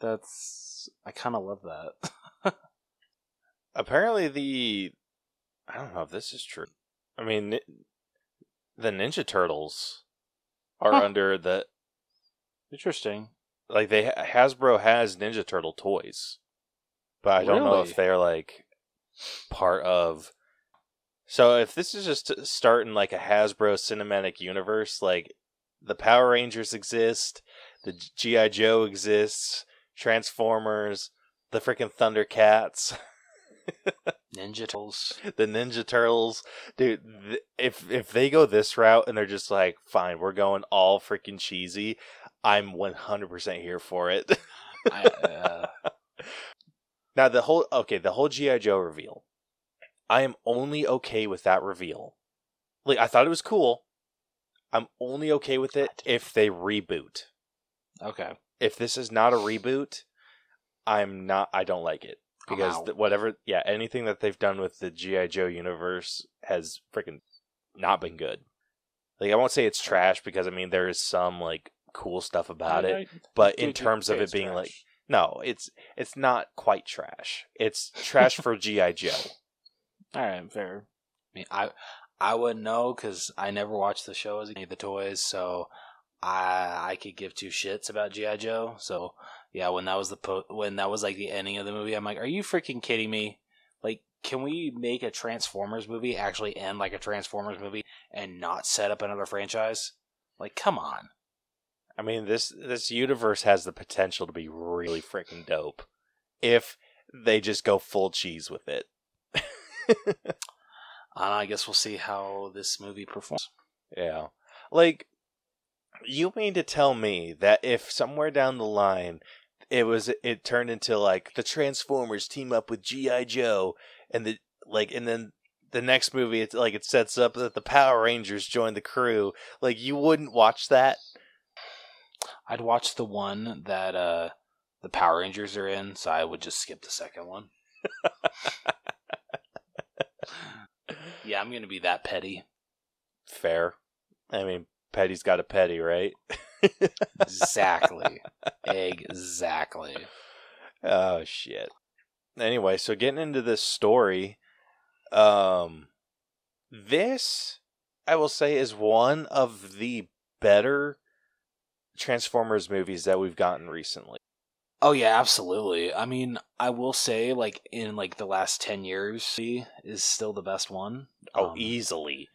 That's I kind of love that. apparently the I don't know if this is true. I mean, the Ninja Turtles are Huh. under the Interesting. like they Hasbro has Ninja Turtle toys, but I don't know if they're like part of. So if this is just starting like a Hasbro cinematic universe, like the Power Rangers exist, the GI Joe exists, Transformers, the freaking Thundercats. Ninja Turtles. the Ninja Turtles, dude. Th- if if they go this route and they're just like, fine, we're going all freaking cheesy, I'm 100 percent here for it. I, uh, now the whole okay, the whole GI Joe reveal, I am only okay with that reveal. Like I thought it was cool. I'm only okay with it if they reboot. okay. If this is not a reboot, I'm not. I don't like it because th- whatever, yeah, anything that they've done with the GI Joe universe has freaking not been good. Like I won't say it's trash because I mean there is some like cool stuff about I- it, I- but in terms of it being trash. like no, it's it's not quite trash. It's trash for GI Joe. All right, fair. I mean, I I wouldn't know because I never watched the show as any of the toys, so I I could give two shits about GI Joe. So yeah, when that was the po- when that was like the ending of the movie, I'm like, are you freaking kidding me? Like, can we make a Transformers movie actually end like a Transformers movie and not set up another franchise? Like, come on. I mean this this universe has the potential to be really freaking dope if they just go full cheese with it. Uh, I guess we'll see how this movie performs. Yeah. Like you mean to tell me that if somewhere down the line it was it turned into like the Transformers team up with GI Joe and the like and then the next movie it's like it sets up that the Power Rangers join the crew, like you wouldn't watch that? I'd watch the one that uh the Power Rangers are in, so I would just skip the second one. yeah, I'm gonna be that petty. Fair. I mean, Petty's got a petty, right? Exactly. exactly. Oh shit. Anyway, so getting into this story, um this I will say is one of the better Transformers movies that we've gotten recently. Oh yeah, absolutely. I mean, I will say, like in like the last ten years, is still the best one. Oh, Um, easily.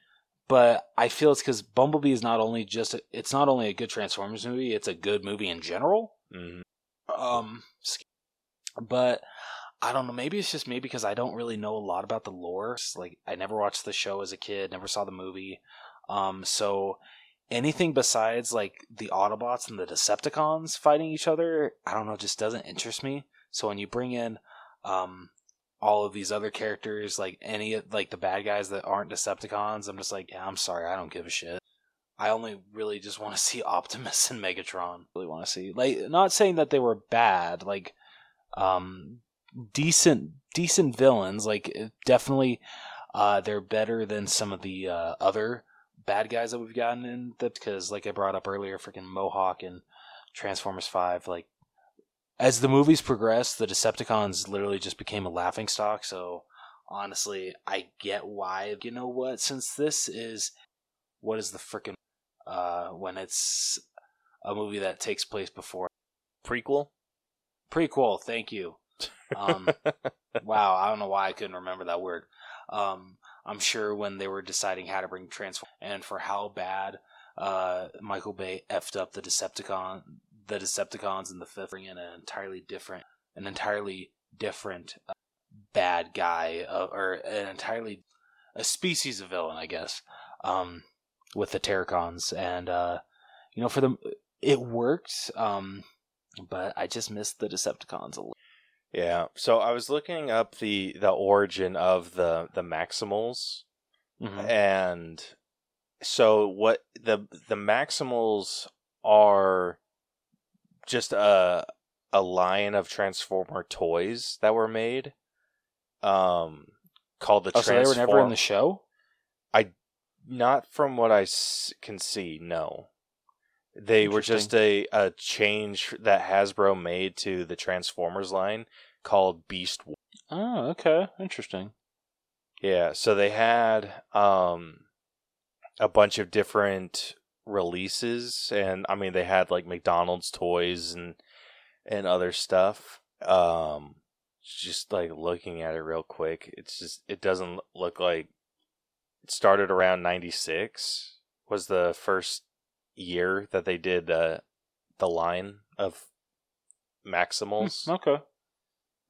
But I feel it's because Bumblebee is not only just a, it's not only a good Transformers movie; it's a good movie in general. hmm Um, but I don't know. Maybe it's just me because I don't really know a lot about the lore. It's Like I never watched the show as a kid, never saw the movie. Um, so anything besides like the Autobots and the Decepticons fighting each other, I don't know, just doesn't interest me. So when you bring in um all of these other characters, like any of like the bad guys that aren't Decepticons, I'm just like, yeah, I'm sorry, I don't give a shit. I only really just want to see Optimus and Megatron. Really want to see like not saying that they were bad, like um decent decent villains, like definitely uh they're better than some of the uh, other bad guys that we've gotten in because like I brought up earlier, freaking Mohawk and Transformers 5 like as the movies progressed, the Decepticons literally just became a laughing stock, so honestly, I get why. You know what? Since this is what is the freaking uh when it's a movie that takes place before Prequel? prequel, thank you. Um wow, I don't know why I couldn't remember that word. Um I'm sure when they were deciding how to bring Transform and for how bad uh Michael Bay effed up the Decepticon the Decepticons and the fifth bring in an entirely different an entirely different uh, bad guy uh, or an entirely a species of villain, I guess. Um with the Terrorcons and uh you know for them it worked um but I just missed the Decepticons a little. Yeah. So I was looking up the the origin of the the Maximals Mhm. and so what the the Maximals are just a a line of Transformer toys that were made um called the Oh, so they were never in the show? I, not from what I s- can see, no. They were just a, a change that Hasbro made to the Transformers line called Beast. Oh, okay. Interesting. Yeah, so they had um a bunch of different releases and I mean they had like McDonald's toys and and other stuff. Um just like looking at it real quick, it's just it doesn't look like it started around 96 was the first year that they did uh, the line of Maximals. Hmm, okay.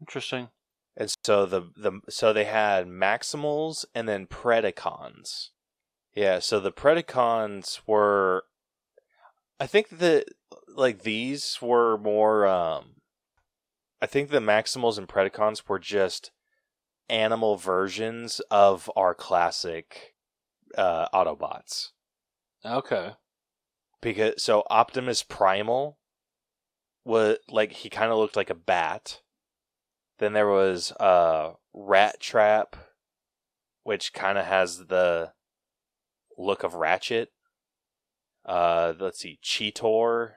Interesting. And so the the so they had Maximals and then Predacons. Yeah, so the Predacons were I think that like these were more um I think the Maximals and Predacons were just animal versions of our classic uh Autobots. Okay. Because so Optimus Primal was like he kind of looked like a bat. Then there was uh Rattrap which kind of has the look of Ratchet. Uh let's see Cheetor,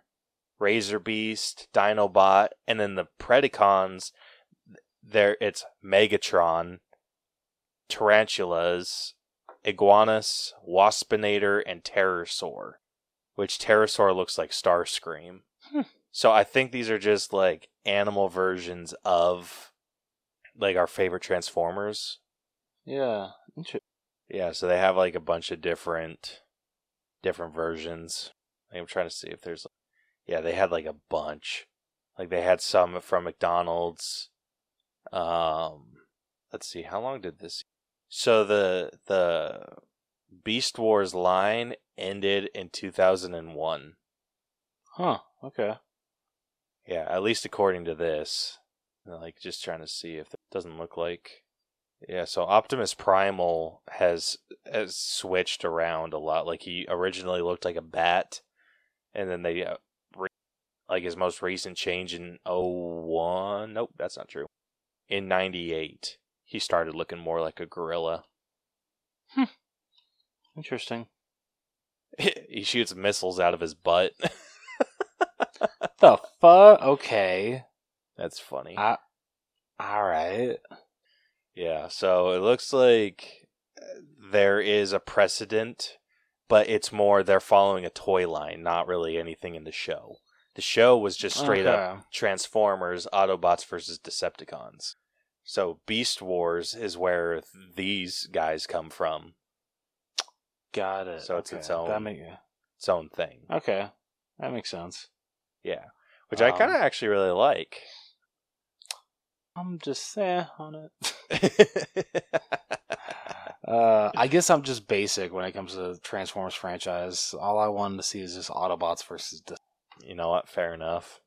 Razor Beast, Dinobot, and then the Predacons there it's Megatron, Tarantulas, Iguanus, Waspinator, and Terrorsaur, which Terrorsaur looks like Starscream. Hmm. So I think these are just like animal versions of like our favorite Transformers. Yeah. Yeah, so they have like a bunch of different different versions. I'm trying to see if there's yeah, they had like a bunch. Like they had some from McDonald's. Um let's see, how long did this So the the Beast Wars line ended in 2001. Huh. Okay. Yeah, at least according to this. Like just trying to see if it doesn't look like yeah, so Optimus Primal has has switched around a lot. Like he originally looked like a bat, and then they uh, re- like his most recent change in 01. Nope, that's not true. In '98, he started looking more like a gorilla. Interesting. he shoots missiles out of his butt. The fuck? Okay. that's funny. I- All right. Yeah, so it looks like uh, there is a precedent, but it's more they're following a toy line, not really anything in the show. The show was just straight up Transformers, Autobots versus Decepticons. So Beast Wars is where these guys come from. Got it. So it's okay. its own- make, Its own thing. okay. That makes sense. Yeah. Which I kind of Um, actually really like. I'm just eh on it. Uh, I guess I'm just basic when it comes to the Transformers franchise. All I wanted to see is just Autobots versus. Dis- you know what? Fair enough.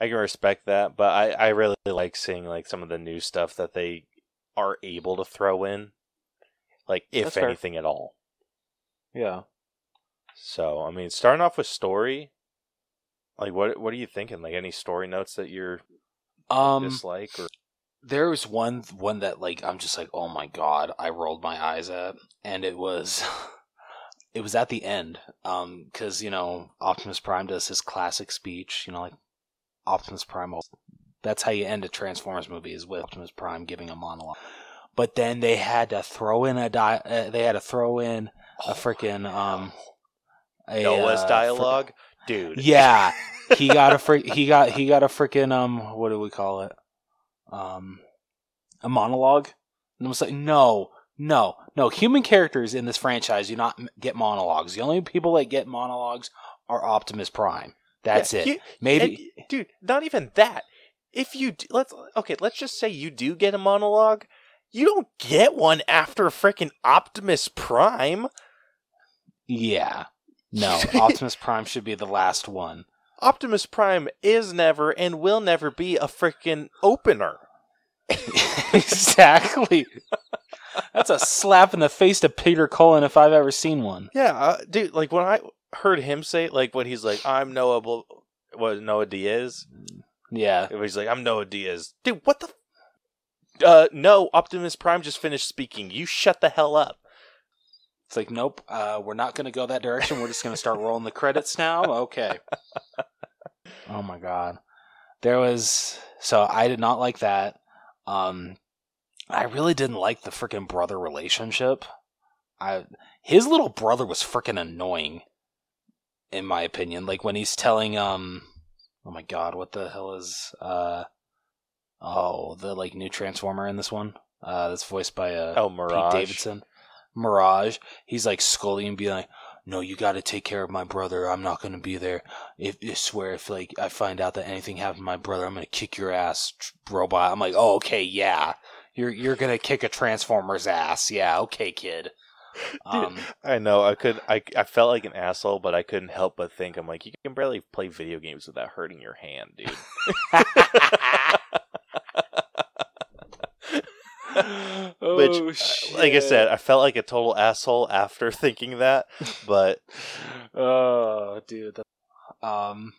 I can respect that, but I, I really like seeing like some of the new stuff that they are able to throw in, like if That's fair. anything at all. yeah. So I mean, starting off with story, like what what are you thinking? Like any story notes that you're Um, dislike or there was one one that like I'm just like, oh my god, I rolled my eyes at, and it was. It was at the end, um, because you know Optimus Prime does his classic speech. You know, like Optimus Prime. That's how you end a Transformers movie is with Optimus Prime giving a monologue. But then they had to throw in a di- uh, They had to throw in a freaking um. A, Noah's uh, fr- dialogue, dude. yeah, he got a fr- he got he got a freaking um what do we call it um a monologue and I was like no no no human characters in this franchise do not get monologues the only people that get monologues are Optimus Prime that's Yeah, it you- maybe and, dude. Not even that. If you d- let's okay, let's just say you do get a monologue. You don't get one after freaking Optimus Prime. yeah no Optimus Prime should be the last one Optimus Prime is never and will never be a freaking opener. exactly that's a slap in the face to Peter Cullen if I've ever seen one Yeah, uh, dude. Like when I heard him say, like when he's like, "I'm Noah," Bl- what Noah Diaz. yeah He's like, "I'm Noah Diaz." Dude, what the? F- uh, no, Optimus Prime just finished speaking. You shut the hell up. It's like, nope, uh, we're not going to go that direction. We're just going to start rolling the credits now. Okay. Oh my god, there was so I did not like that. Um, I really didn't like the freaking brother relationship. I his little brother was freaking annoying, in my opinion. Like when he's telling um, oh my god, what the hell is uh, oh the like new Transformer in this one? Uh, that's voiced by uh, Oh, Pete Davidson. Mirage. He's like scolding and being like, no, you got to take care of my brother. I'm not going to be there. If I swear, if like I find out that anything happened to my brother, I'm going to kick your ass, robot. I'm like, oh, okay, yeah, you're you're going to kick a Transformer's ass. Yeah, okay, kid. Um, I know. I could. I I felt like an asshole, but I couldn't help but think. I'm like, you can barely play video games without hurting your hand, dude. Which, oh, uh, like I said, I felt like a total asshole after thinking that. But oh, dude, that, um,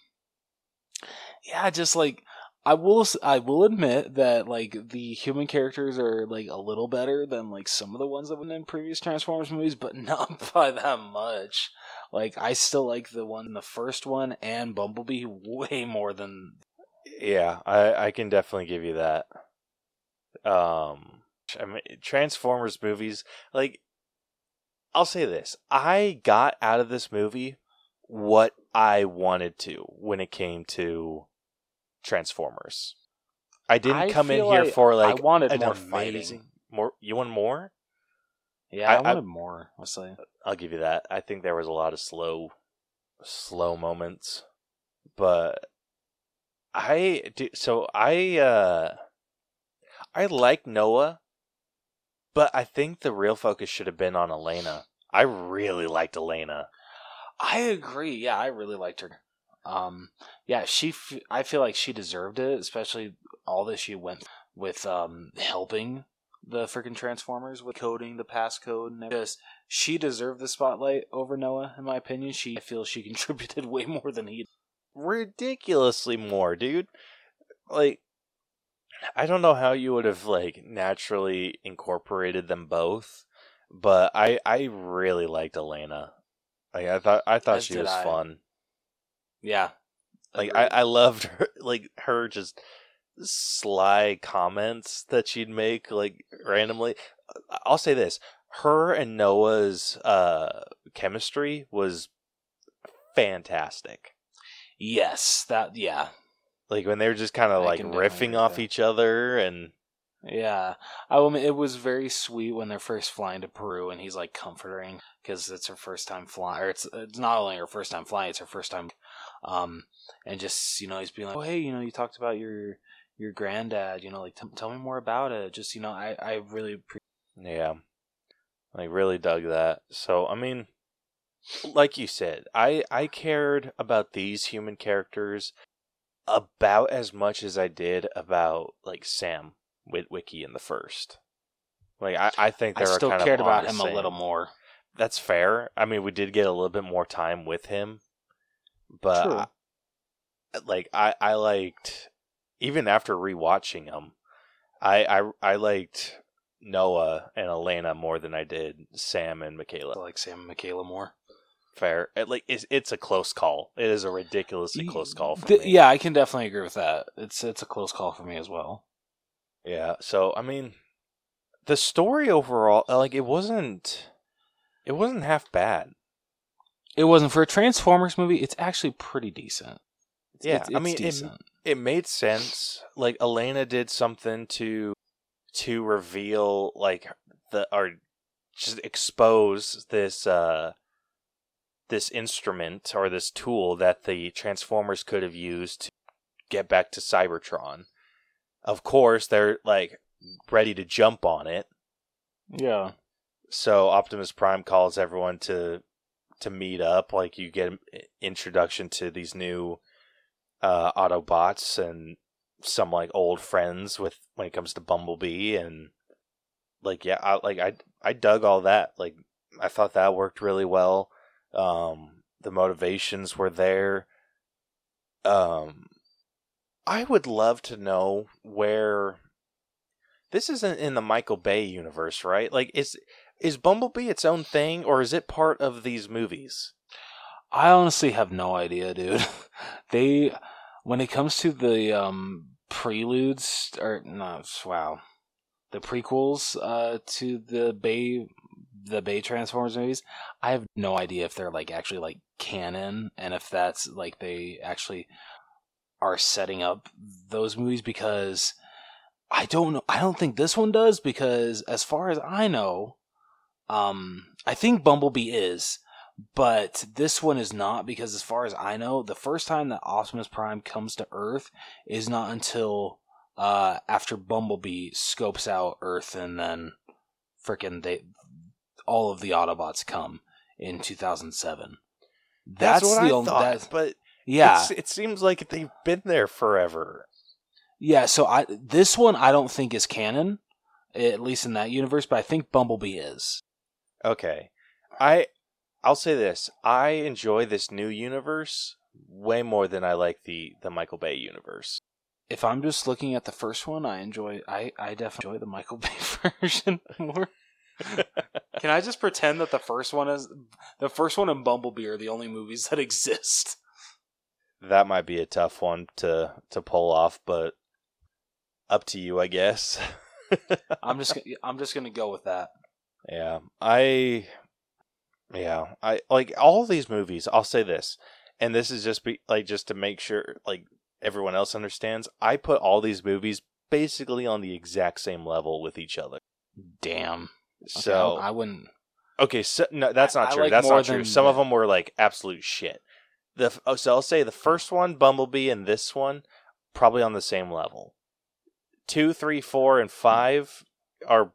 yeah, just like I will, I will admit that like the human characters are like a little better than like some of the ones that were in previous Transformers movies, but not by that much. Like I still like the one the first one and Bumblebee way more than. Yeah, I I can definitely give you that. Um, I mean, Transformers movies, like, I'll say this: I got out of this movie what I wanted to when it came to Transformers. I didn't I come in here like for like I wanted an more amazing fighting. more. You want more? Yeah, I, I wanted I, more. I'll say. I'll give you that. I think there was a lot of slow, slow moments, but I do. So I, uh I like Noah, but I think the real focus should have been on Elena. I really liked Elena. I agree. Yeah, I really liked her. Um, yeah, she. F- I feel like she deserved it, especially all that she went with um helping the freaking Transformers with coding the passcode and everything. she deserved the spotlight over Noah, in my opinion. She I feel she contributed way more than he. Ridiculously more, dude. Like I don't know how you would have like naturally incorporated them both, but I I really liked Elena. Like I thought I thought As she was I. fun. Yeah. Like I, I loved her like her just sly comments that she'd make like randomly. I'll say this. Her and Noah's uh chemistry was fantastic. Yes, that yeah, like when they were just kind of like riffing off each other and yeah, I mean, it was very sweet when they're first flying to Peru, and he's like comforting because it's her first time flying, or it's it's not only her first time flying, it's her first time, um, and just you know he's being like, oh hey, you know you talked about your your granddad, you know like t- tell me more about it. Just you know I I really pre- yeah, like really dug that. So I mean, like you said, I I cared about these human characters about as much as I did about like Sam Witwicky in the first. Like I, I think I still cared of about him a little more. That's fair. I mean, we did get a little bit more time with him, but I, like I, I liked even after rewatching him, I, I, I liked Noah and Elena more than I did Sam and Mikaela. I like Sam and Mikaela more fair. It, like it's, it's a close call. It is a ridiculously close call for me. Yeah, I can definitely agree with that. It's it's a close call for me as well. Yeah. So I mean, the story overall, uh, like it wasn't, it wasn't half bad. It wasn't for a Transformers movie. It's actually pretty decent. It's, yeah, it's, it's I mean, decent. It, it made sense. Like Elena did something to to reveal like the or just expose this uh this instrument or this tool that the Transformers could have used to get back to Cybertron. Of course, they're like ready to jump on it. Yeah. So Optimus Prime calls everyone to to meet up. Like you get introduction to these new uh, Autobots and some like old friends with when it comes to Bumblebee and like yeah, I, like I I dug all that. Like I thought that worked really well. Um, the motivations were there. Um, I would love to know where this isn't in the Michael Bay universe, right? Like, is is Bumblebee its own thing, or is it part of these movies? I honestly have no idea, dude. they, when it comes to the um, preludes, or no, wow, the prequels uh, to the Bay the Bay Transformers movies, I have no idea if they're like actually like canon and if that's like they actually are setting up those movies because I don't know. I don't think this one does because as far as I know, um, I think Bumblebee is, but this one is not because, as far as I know, the first time that Optimus Prime comes to Earth is not until uh, after Bumblebee scopes out Earth, and then freaking they all of the Autobots come in 2007. That's, what the I only thought, that's, but yeah it seems like they've been there forever. yeah. So I this one I don't think is canon, at least in that universe, but I think Bumblebee is. Okay. I I'll say this. I enjoy this new universe way more than I like the the Michael Bay universe. If I'm just looking at the first one, I enjoy I I definitely enjoy the Michael Bay version more. Can I just pretend that the first one is the first one and Bumblebee are the only movies that exist? That might be a tough one to to pull off, but up to you, I guess. I'm just I'm just gonna go with that. Yeah, I, yeah, I like all these movies. I'll say this, and this is just be like just to make sure like everyone else understands. I put all these movies basically on the exact same level with each other. Damn. So I wouldn't. okay, so no, that's not I true. like that's not true. Some of them were like absolute shit. The oh, so I'll say the first one, Bumblebee, and this one probably on the same level. Two, three, four, and five are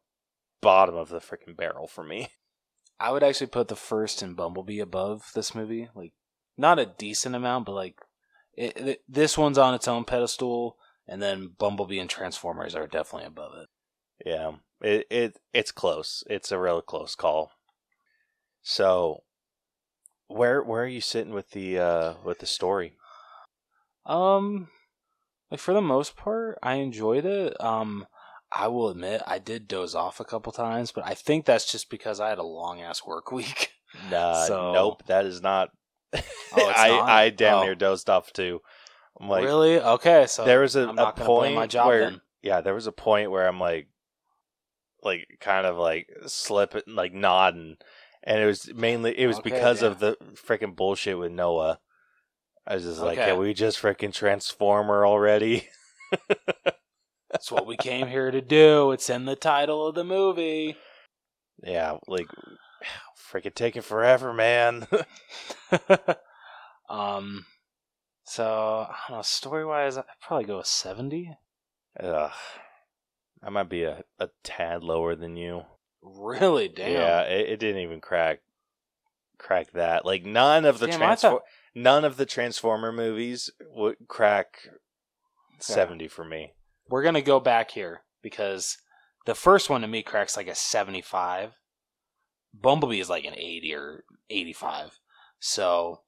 bottom of the freaking barrel for me. I would actually put the first and Bumblebee above this movie. Like, not a decent amount, but like, it, it, this one's on its own pedestal, and then Bumblebee and Transformers are definitely above it. Yeah, it it it's close. It's a real close call. So, where where are you sitting with the uh with the story? Um, like for the most part, I enjoyed it. Um, I will admit I did doze off a couple times, but I think that's just because I had a long ass work week. Nah, So- nope, that is not. it's I not? I damn Oh. near dozed off too. I'm like, really? Okay, so there was a, I'm a not gonna blame point my job where then. yeah, there was a point where I'm like, like kind of like slipping, like nodding, and it was mainly it was Okay, because yeah. of the freaking bullshit with Noah. I was just like, Okay. can we just freaking transformer already? That's what we came here to do. It's in the title of the movie. yeah, like freaking taking forever, man. um, so I don't know. Story wise, I'd probably go with seventy. Ugh. I might be a, a tad lower than you. Really? Damn. Yeah, it, it didn't even crack crack that. Like none of the Damn, thought- none of the Transformer movies would crack seventy for me. We're gonna go back here because the first one to me cracks like a seventy-five. Bumblebee is like an eighty or eighty-five. So,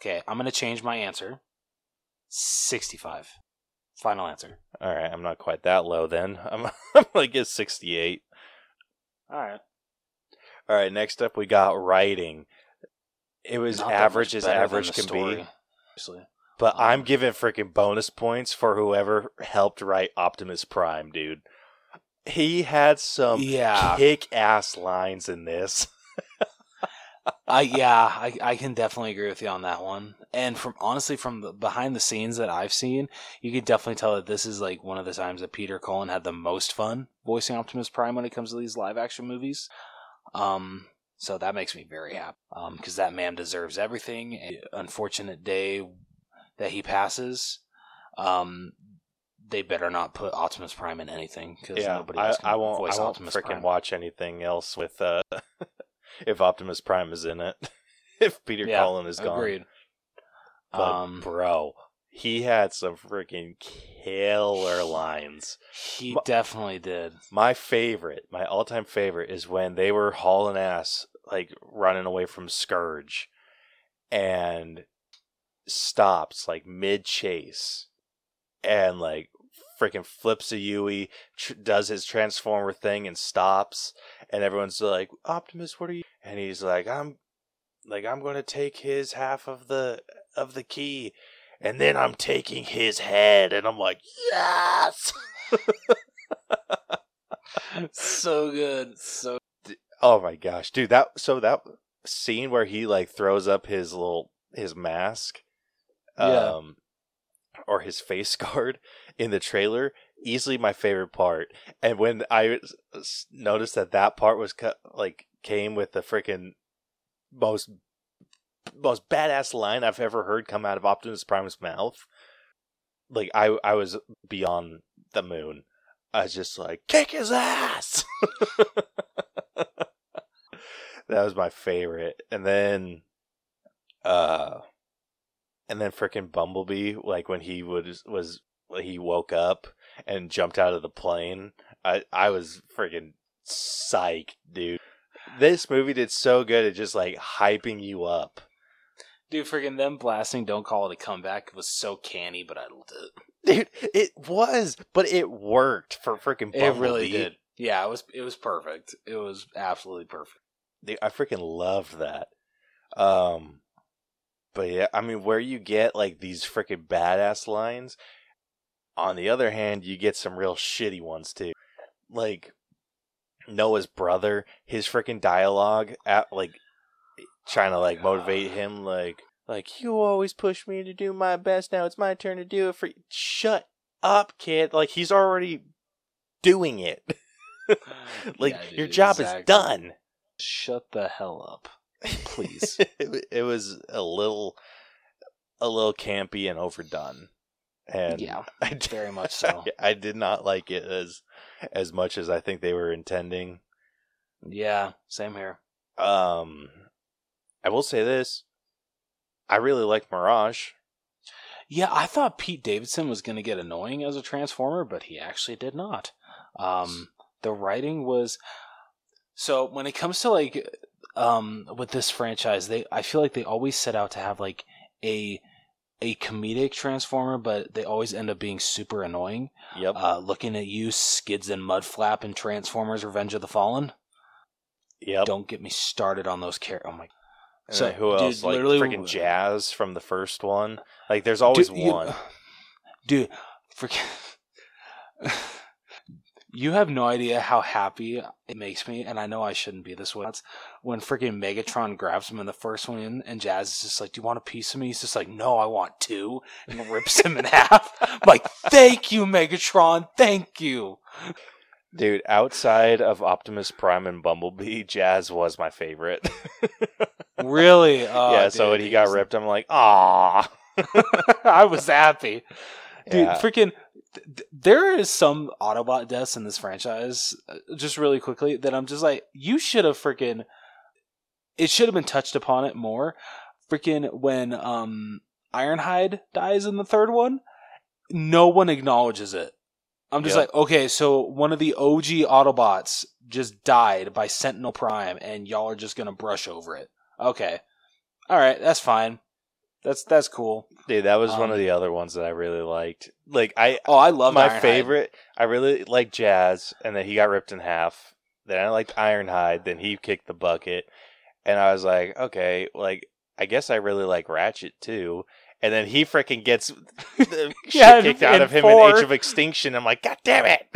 okay, I'm gonna change my answer. Sixty-five. Final answer. All right, I'm not quite that low then. I'm I'm like at sixty eight. All right. All right, next up we got writing. It was Not average as average can story, be, Obviously. but Um, I'm giving freaking bonus points for whoever helped write Optimus Prime, dude. He had some Yeah. kick ass lines in this. I yeah, I I can definitely agree with you on that one. And from honestly from the behind the scenes that I've seen, you could definitely tell that this is like one of the times that Peter Cullen had the most fun voicing Optimus Prime when it comes to these live action movies. Um so that makes me very happy. Um cuz that man deserves everything. A unfortunate day that he passes. Um they better not put Optimus Prime in anything cuz yeah, nobody I, else I won't. I won't freaking watch anything else with uh, if Optimus Prime is in it. if Peter Yeah, Cullen is gone, Agreed. but Um, bro, he had some freaking killer lines. he My- definitely did. My favorite, my all-time favorite, is when they were hauling ass, like running away from Scourge, and stops like mid chase, and like freaking flips a Yui, tr- does his transformer thing, and stops, and everyone's like, "Optimus, what are you?" And he's like, "I'm, like, I'm going to take his half of the of the key." And then I'm taking his head, and I'm like, yes! so good. So Oh my gosh, dude! That so that scene where he like throws up his little his mask, Yeah. um, or his face guard in the trailer, easily my favorite part. And when I noticed that that part was cut, like came with the freaking most most badass line I've ever heard come out of Optimus Prime's mouth. Like I I was beyond the moon. I was just like, kick his ass. that was my favorite. And then uh and then freaking Bumblebee, like when he was was he woke up and jumped out of the plane. I I was freaking psyched, dude. This movie did so good at just like hyping you up. Dude, freaking them blasting "Don't Call It a Comeback" It was so canny, but I loved it. Dude, it was, but it worked for freaking Bumblebee. It really did. Yeah, it was. It was perfect. It was absolutely perfect. Dude, I freaking loved that. Um, but yeah, I mean, where you get like these freaking badass lines, on the other hand, you get some real shitty ones too. Like Noah's brother, his freaking dialogue at like trying to like motivate him like like you always push me to do my best now it's my turn to do it for you. shut up kid like he's already doing it like Yeah, dude, your job exactly. is done Shut the hell up, please. it, it was a little a little campy and overdone and yeah, I did, very much so. I did not like it as as much as I think they were intending Yeah, same here. um I will say this I really like Mirage Yeah, I thought Pete Davidson was going to get annoying as a Transformer, but he actually did not. Um, the writing was so when it comes to like um with this franchise, they I feel like they always set out to have like a a comedic Transformer, but they always end up being super annoying. Yep. Uh, looking at you, Skids and Mudflap in Transformers: Revenge of the Fallen. yep. Don't get me started on those characters. Oh my And so, who dude, else? Like literally- freaking Jazz from the first one. Like there's always Dude, you- one. dude, freaking. you have no idea how happy it makes me, and I know I shouldn't be this way. That's when freaking Megatron grabs him in the first one, and Jazz is just like, "Do you want a piece of me?" He's just like, "No, I want two, and rips him in half. I'm like, "Thank you, Megatron. Thank you." Dude, outside of Optimus Prime and Bumblebee, Jazz was my favorite. Really? Oh, yeah, so when he got ripped, I'm like, ah. I was happy. Dude, Yeah. freaking, th- th- there is some Autobot deaths in this franchise, uh, just really quickly, that I'm just like, you should have freaking, it should have been touched upon it more. Freaking, when um Ironhide dies in the third one, no one acknowledges it. I'm just Yep. like, okay, so one of the OG Autobots just died by Sentinel Prime, and y'all are just gonna brush over it. Okay, all right, that's fine. That's that's cool. Dude, that was one Um, of the other ones that I really liked. Like I Oh, I love my Ironhide. favorite, I really liked Jazz, and then he got ripped in half. Then I liked Ironhide, then he kicked the bucket. And I was like, okay, like I guess I really like Ratchet too. And then he freaking gets the Yeah, shit kicked out of him four. in Age of Extinction. I'm like, God damn it!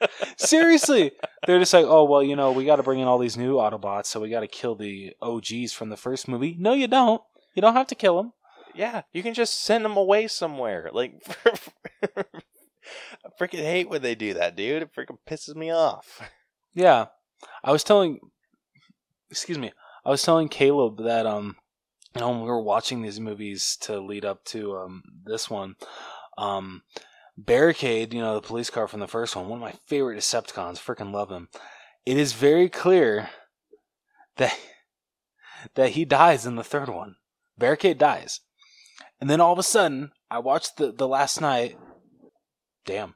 Seriously, they're just like, oh well, you know, we got to bring in all these new Autobots, so we got to kill the OGs from the first movie. No, you don't. You don't have to kill him. Yeah, you can just send him away somewhere. Like, I freaking hate when they do that, dude. It freaking pisses me off. Yeah, I was telling, excuse me, I was telling Caleb that um, you know, when we were watching these movies to lead up to um this one, um, Barricade, you know, the police car from the first one, one of my favorite Decepticons. Freaking love him. It is very clear that that he dies in the third one. Barricade dies, and then all of a sudden, I watched the the Last Knight. Damn.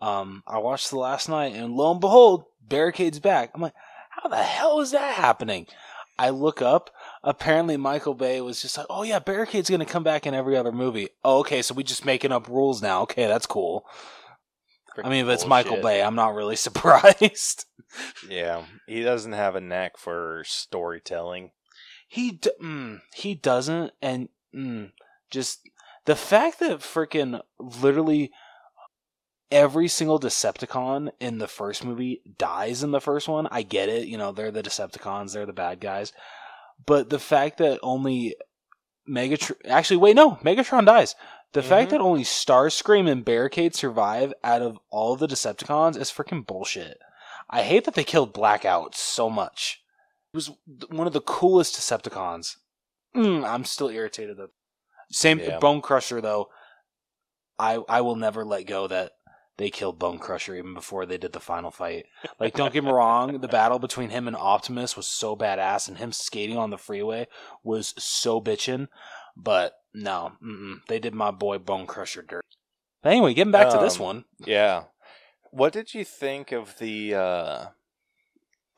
Um, I watched the Last Knight, and lo and behold, Barricade's back. I'm like, how the hell is that happening? I look up. Apparently, Michael Bay was just like, "Oh yeah, Barricade's gonna come back in every other movie." Oh, okay, so we just making up rules now. Okay, that's cool. I mean, if it's Michael. Bay, I'm not really surprised. Yeah, he doesn't have a knack for storytelling. He d- mm, he doesn't, and mm, just the fact that freaking literally every single Decepticon in the first movie dies in the first one. I get it, you know, they're the Decepticons, they're the bad guys, but the fact that only Megatron actually wait no Megatron dies. The fact Mhm. that only Starscream and Barricade survive out of all the Decepticons is freaking bullshit. I hate that they killed Blackout so much. He was one of the coolest Decepticons mm, I'm still irritated that. Same Yeah. Bonecrusher though. I I will never let go that they killed Bonecrusher even before they did the final fight. Like, don't get me wrong, the battle between him and Optimus was so badass, and him skating on the freeway was so bitchin'. But no, they did my boy Bonecrusher dirt. But anyway, getting back to this Um, one. Yeah. What did you think of the uh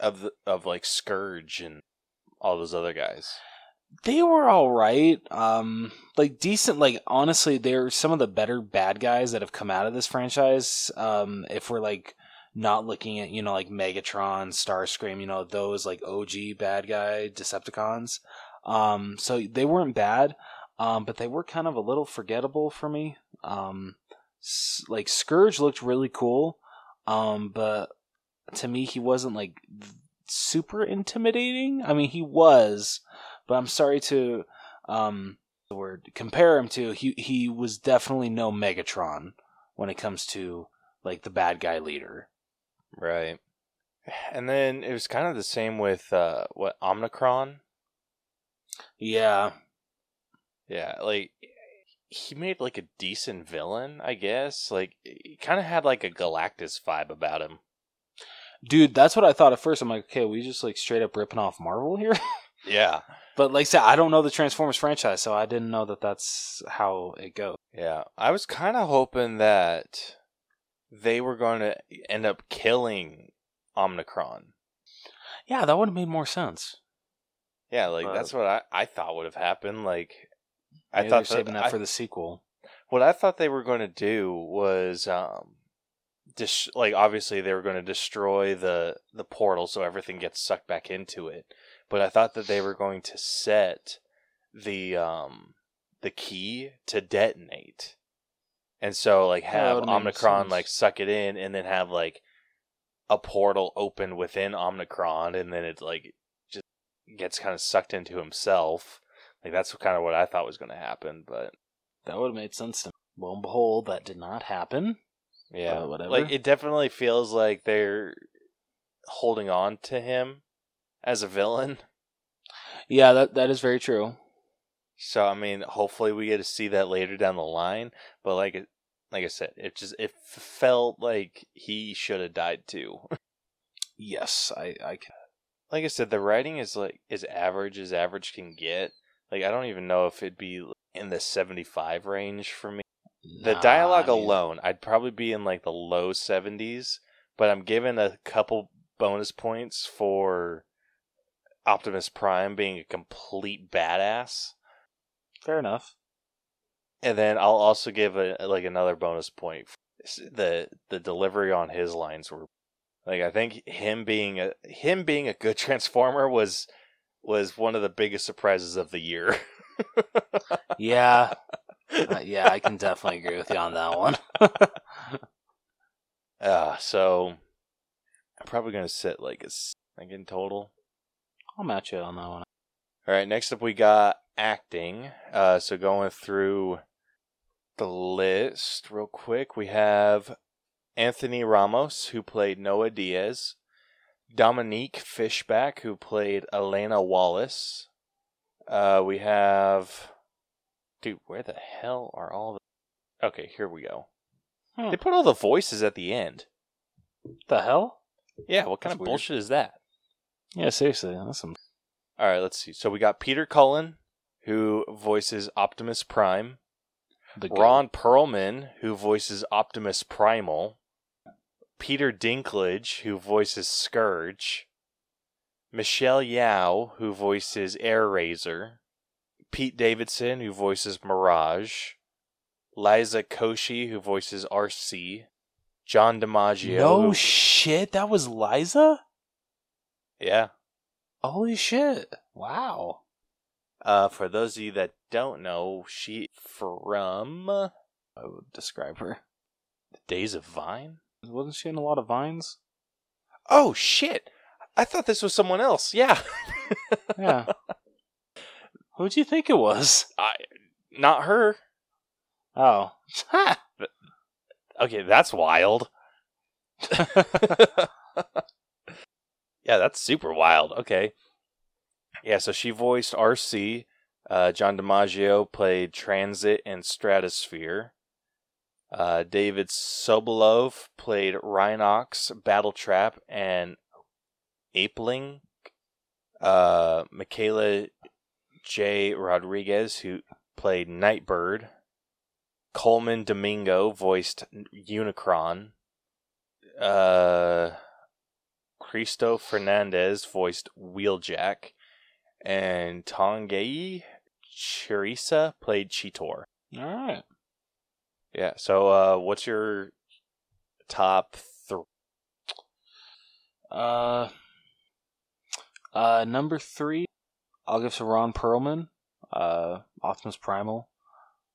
of the of like Scourge and all those other guys? they were all right um like decent like honestly they're some of the better bad guys that have come out of this franchise um if we're like not looking at you know like megatron starscream you know those like og bad guy decepticons um so they weren't bad um but they were kind of a little forgettable for me um like scourge looked really cool um but to me he wasn't like super intimidating i mean he was but I'm sorry to um the word compare him to he he was definitely no Megatron when it comes to like the bad guy leader. Right. And then it was kind of the same with uh what Omnicron. Yeah. Yeah, like he made like a decent villain, I guess. Like he kind of had like a Galactus vibe about him. Dude, that's what I thought at first. I'm like, okay, we just like straight up ripping off Marvel here. Yeah. but like I said, I don't know the Transformers franchise, so I didn't know that that's how it goes. Yeah. I was kind of hoping that they were going to end up killing Omnicron. Yeah, that would have made more sense. Yeah, like But- that's what I, I thought would have happened. Like I thought saving that I- for the sequel. what I thought they were going to do was um dis- like obviously they were going to destroy the the portal so everything gets sucked back into it. But I thought that they were going to set the um the key to detonate. And so like have Omnicron like suck it in and then have like a portal open within Omnicron and then it like just gets kind of sucked into himself. Like that's kind of what I thought was going to happen, but That would have made sense to me. Lo and behold, that did not happen. Yeah, Uh, whatever. Like it definitely feels like they're holding on to him as a villain. Yeah, that that is very true. So I mean, hopefully we get to see that later down the line. But like, it- like I said, it just it felt like he should have died too. Yes, I I can. like I said, the writing is like as average as average can get. Like I don't even know if it'd be in the seventy five range for me. The Nah, dialogue I mean, alone, I'd probably be in like the low 70s, but I'm given a couple bonus points for Optimus Prime being a complete badass. Fair enough. And then I'll also give a like another bonus point. The the delivery on his lines were like I think him being a him being a good transformer was was one of the biggest surprises of the year. Yeah, uh, yeah, I can definitely agree with you on that one. Uh, so I'm probably gonna sit like a like in total. I'll match you on that one. All right, next up we got acting. Uh, so going through the list real quick, we have Anthony Ramos, who played Noah Diaz, Dominique Fishback, who played Elena Wallace. Uh, we have, dude, where the hell are all the? Okay, here we go. Hmm. They put all the voices at the end. The hell? Yeah, what kind That's of weird. bullshit is that? Yeah, seriously, that's some. All right, let's see. So we got Peter Cullen, who voices Optimus Prime. The Ron Perlman, who voices Optimus Primal. Peter Dinklage, who voices Scourge. Michelle Yeoh, who voices Airazor. Pete Davidson, who voices Mirage. Liza Koshy, who voices RC. John DiMaggio. No who- shit, that was Liza. yeah. Holy shit! Wow. Uh, for those of you that don't know, she from I would describe her. The Days of Vine. Wasn't she in a lot of vines? Oh shit! I thought this was someone else. Yeah. Yeah. Who'd you think it was? I, not her. Oh. Okay, that's wild. yeah, that's super wild. Okay. Yeah, so she voiced RC. Uh, John DiMaggio played Transit and Stratosphere. Uh, David Sobolov played Rhinox, Battletrap, and Apelinq. Uh, Michaela J. Rodriguez, who played Nightbird. Colman Domingo voiced Unicron. Uh, Cristo Fernandez voiced Wheeljack. And Tongayi Chirisa played Cheetor. All right. Yeah. So, uh, what's your top three? Uh, uh, number three, I'll give to Ron Perlman. Uh, Optimus Primal.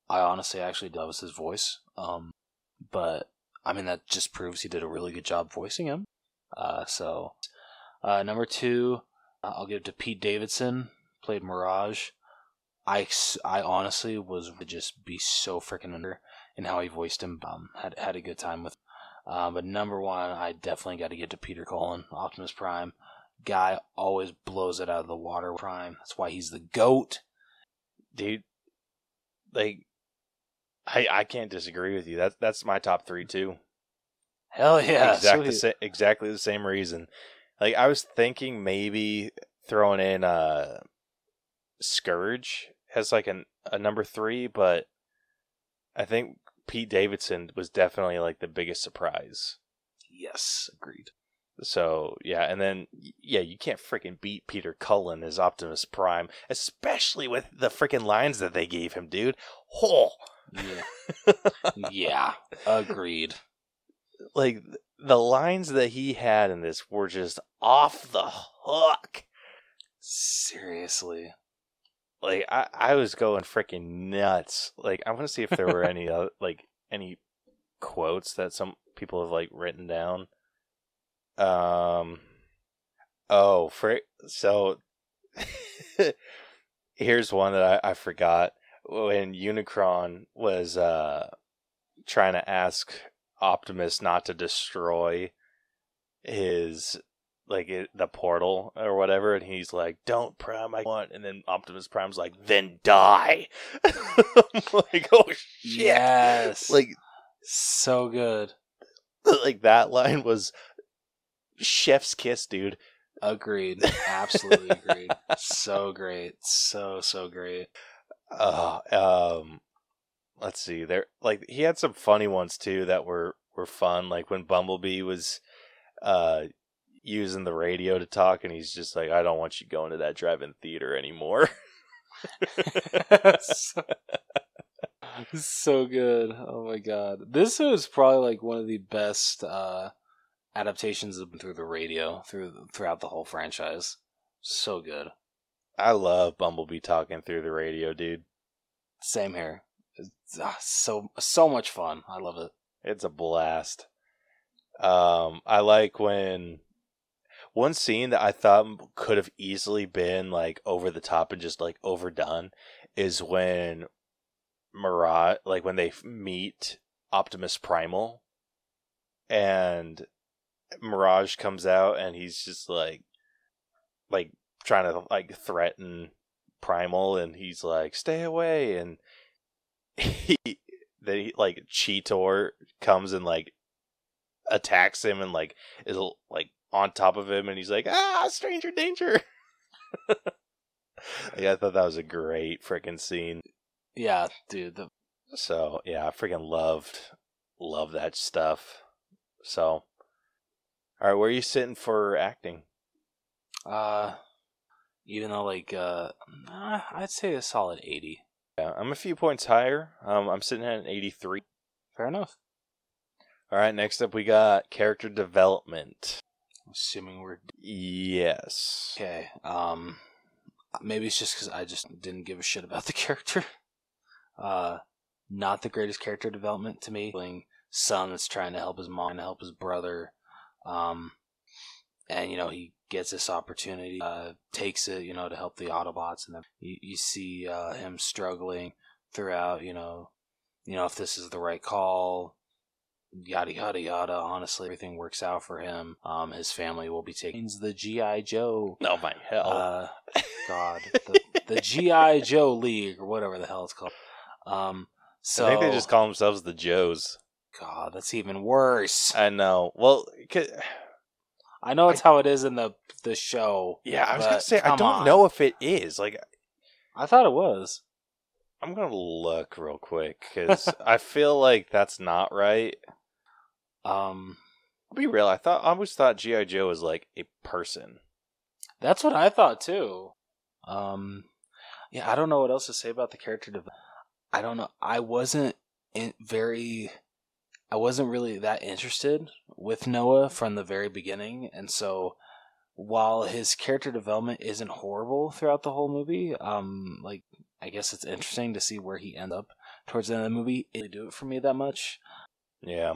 I honestly actually loves his voice. Um, but I mean that just proves he did a really good job voicing him. Uh, so, uh, number two, uh, I'll give to Pete Davidson. Played Mirage. I, I honestly was just be so freaking under in how he voiced him. Um, had had a good time with. Um, but number one, I definitely got to get to Peter Cullen, Optimus Prime. Guy always blows it out of the water. Prime. That's why he's the goat. Dude, like, I I can't disagree with you. That's that's my top three too. Hell yeah! exactly the sweet. sa- exactly the same reason. Like I was thinking maybe throwing in uh Scourge as like an a number three, but I think Pete Davidson was definitely like the biggest surprise. Yes, agreed. So yeah, and then yeah, you can't freaking beat Peter Cullen as Optimus Prime, especially with the freaking lines that they gave him, dude. Oh, Yeah, yeah, agreed. like the lines that he had in this were just off the hook. Seriously. Like I, I was going freaking nuts. Like I want to see if there were any uh, like any quotes that some people have like written down. Um. Oh, for so here's one that I, I forgot when Unicron was uh trying to ask Optimus not to destroy his like it, the portal or whatever, and he's like, "Don't Prime, I want," and then Optimus Prime's like, "Then die." I'm like, oh shit! Yes. Like, so good. like that line was chef's kiss, dude. Agreed. Absolutely agreed. so great. So so great. Uh, um, let's see. There, like he had some funny ones too that were were fun. Like when Bumblebee was, uh, using the radio to talk, and he's just like, "I don't want you going to that drive-in theater anymore." so, so good. Oh my god. This was probably like one of the best uh adaptations of through the radio through throughout the whole franchise. So good. I love Bumblebee talking through the radio, dude. Same here. It's, ah, so so much fun. I love it. It's a blast. Um, I like when one scene that I thought could have easily been like over the top and just like overdone is when Mirage, like when they meet Optimus Primal, and Mirage comes out and he's just like, like trying to like threaten Primal, and he's like, "Stay away!" and he they like Cheetor comes and like attacks him and like is like on top of him and he's like ah stranger danger yeah i thought that was a great freaking scene Yeah, dude. The, so yeah i freaking loved love that stuff so all right where are you sitting for acting uh, even though like uh, I'd say a solid eighty. yeah i'm a few points higher um i'm sitting at an 83 Fair enough. all right next up we got character development Assuming we're yes okay. Um, maybe it's just because I just didn't give a shit about the character. Uh, not the greatest character development to me. Son that's trying to help his mom and help his brother. Um, and you know he gets this opportunity, uh, takes it, you know, to help the Autobots, and then you, you see uh, him struggling throughout. You know, you know if this is the right call, yada yada yada. Honestly, everything works out for him. Um, his family will be taking the GI Joe. oh my hell Uh, God, the, the GI Joe League or whatever the hell it's called. Um, so I think they just call themselves the Joes. God, that's even worse. I know. Well, I know it's how it is in the the show. yeah, I was gonna say I don't on. know if it is. Like, I thought it was. I'm gonna look real quick because I feel like that's not right. Um, I'll be real. I thought I always thought GI Joe was like a person. That's what I thought too. Um, yeah, I don't know what else to say about the character development. I don't know. I wasn't in very. I wasn't really that interested with Noah from the very beginning, and so while his character development isn't horrible throughout the whole movie, um, like I guess it's interesting to see where he ends up towards the end of the movie. It didn't do it for me that much. Yeah,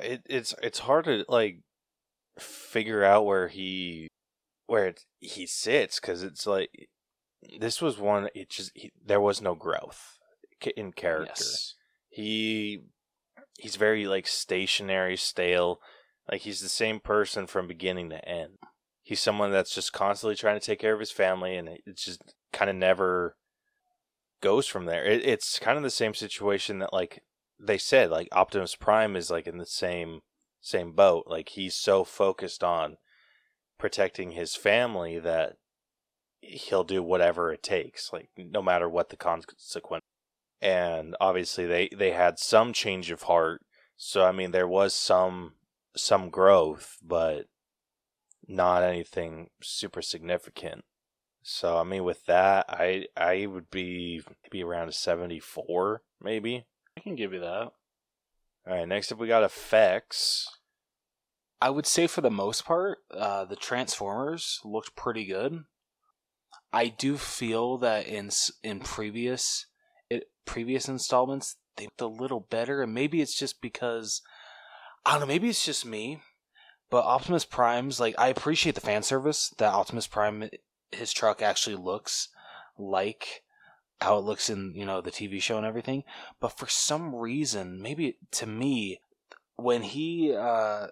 it, it's it's hard to like figure out where he where it, he sits because it's like this was one. It just he, there was no growth in character. Yes. He he's very like stationary, stale. Like he's the same person from beginning to end. He's someone that's just constantly trying to take care of his family, and it just kind of never goes from there. It, it's kind of the same situation that like they said, like Optimus Prime is like in the same same boat. Like he's so focused on protecting his family that he'll do whatever it takes, like no matter what the consequence. And obviously they they had some change of heart. So I mean there was some some growth, but not anything super significant. So I mean with that I I would be maybe around a 74 maybe. I can give you that. All right, next up we got effects. I would say for the most part, uh, the Transformers looked pretty good. I do feel that in in previous previous installments they looked a little better, and maybe it's just because I don't know. Maybe it's just me, but Optimus Prime's like I appreciate the fan service that Optimus Prime his truck actually looks like how it looks in you know the TV show and everything. But for some reason, maybe to me, when he uh,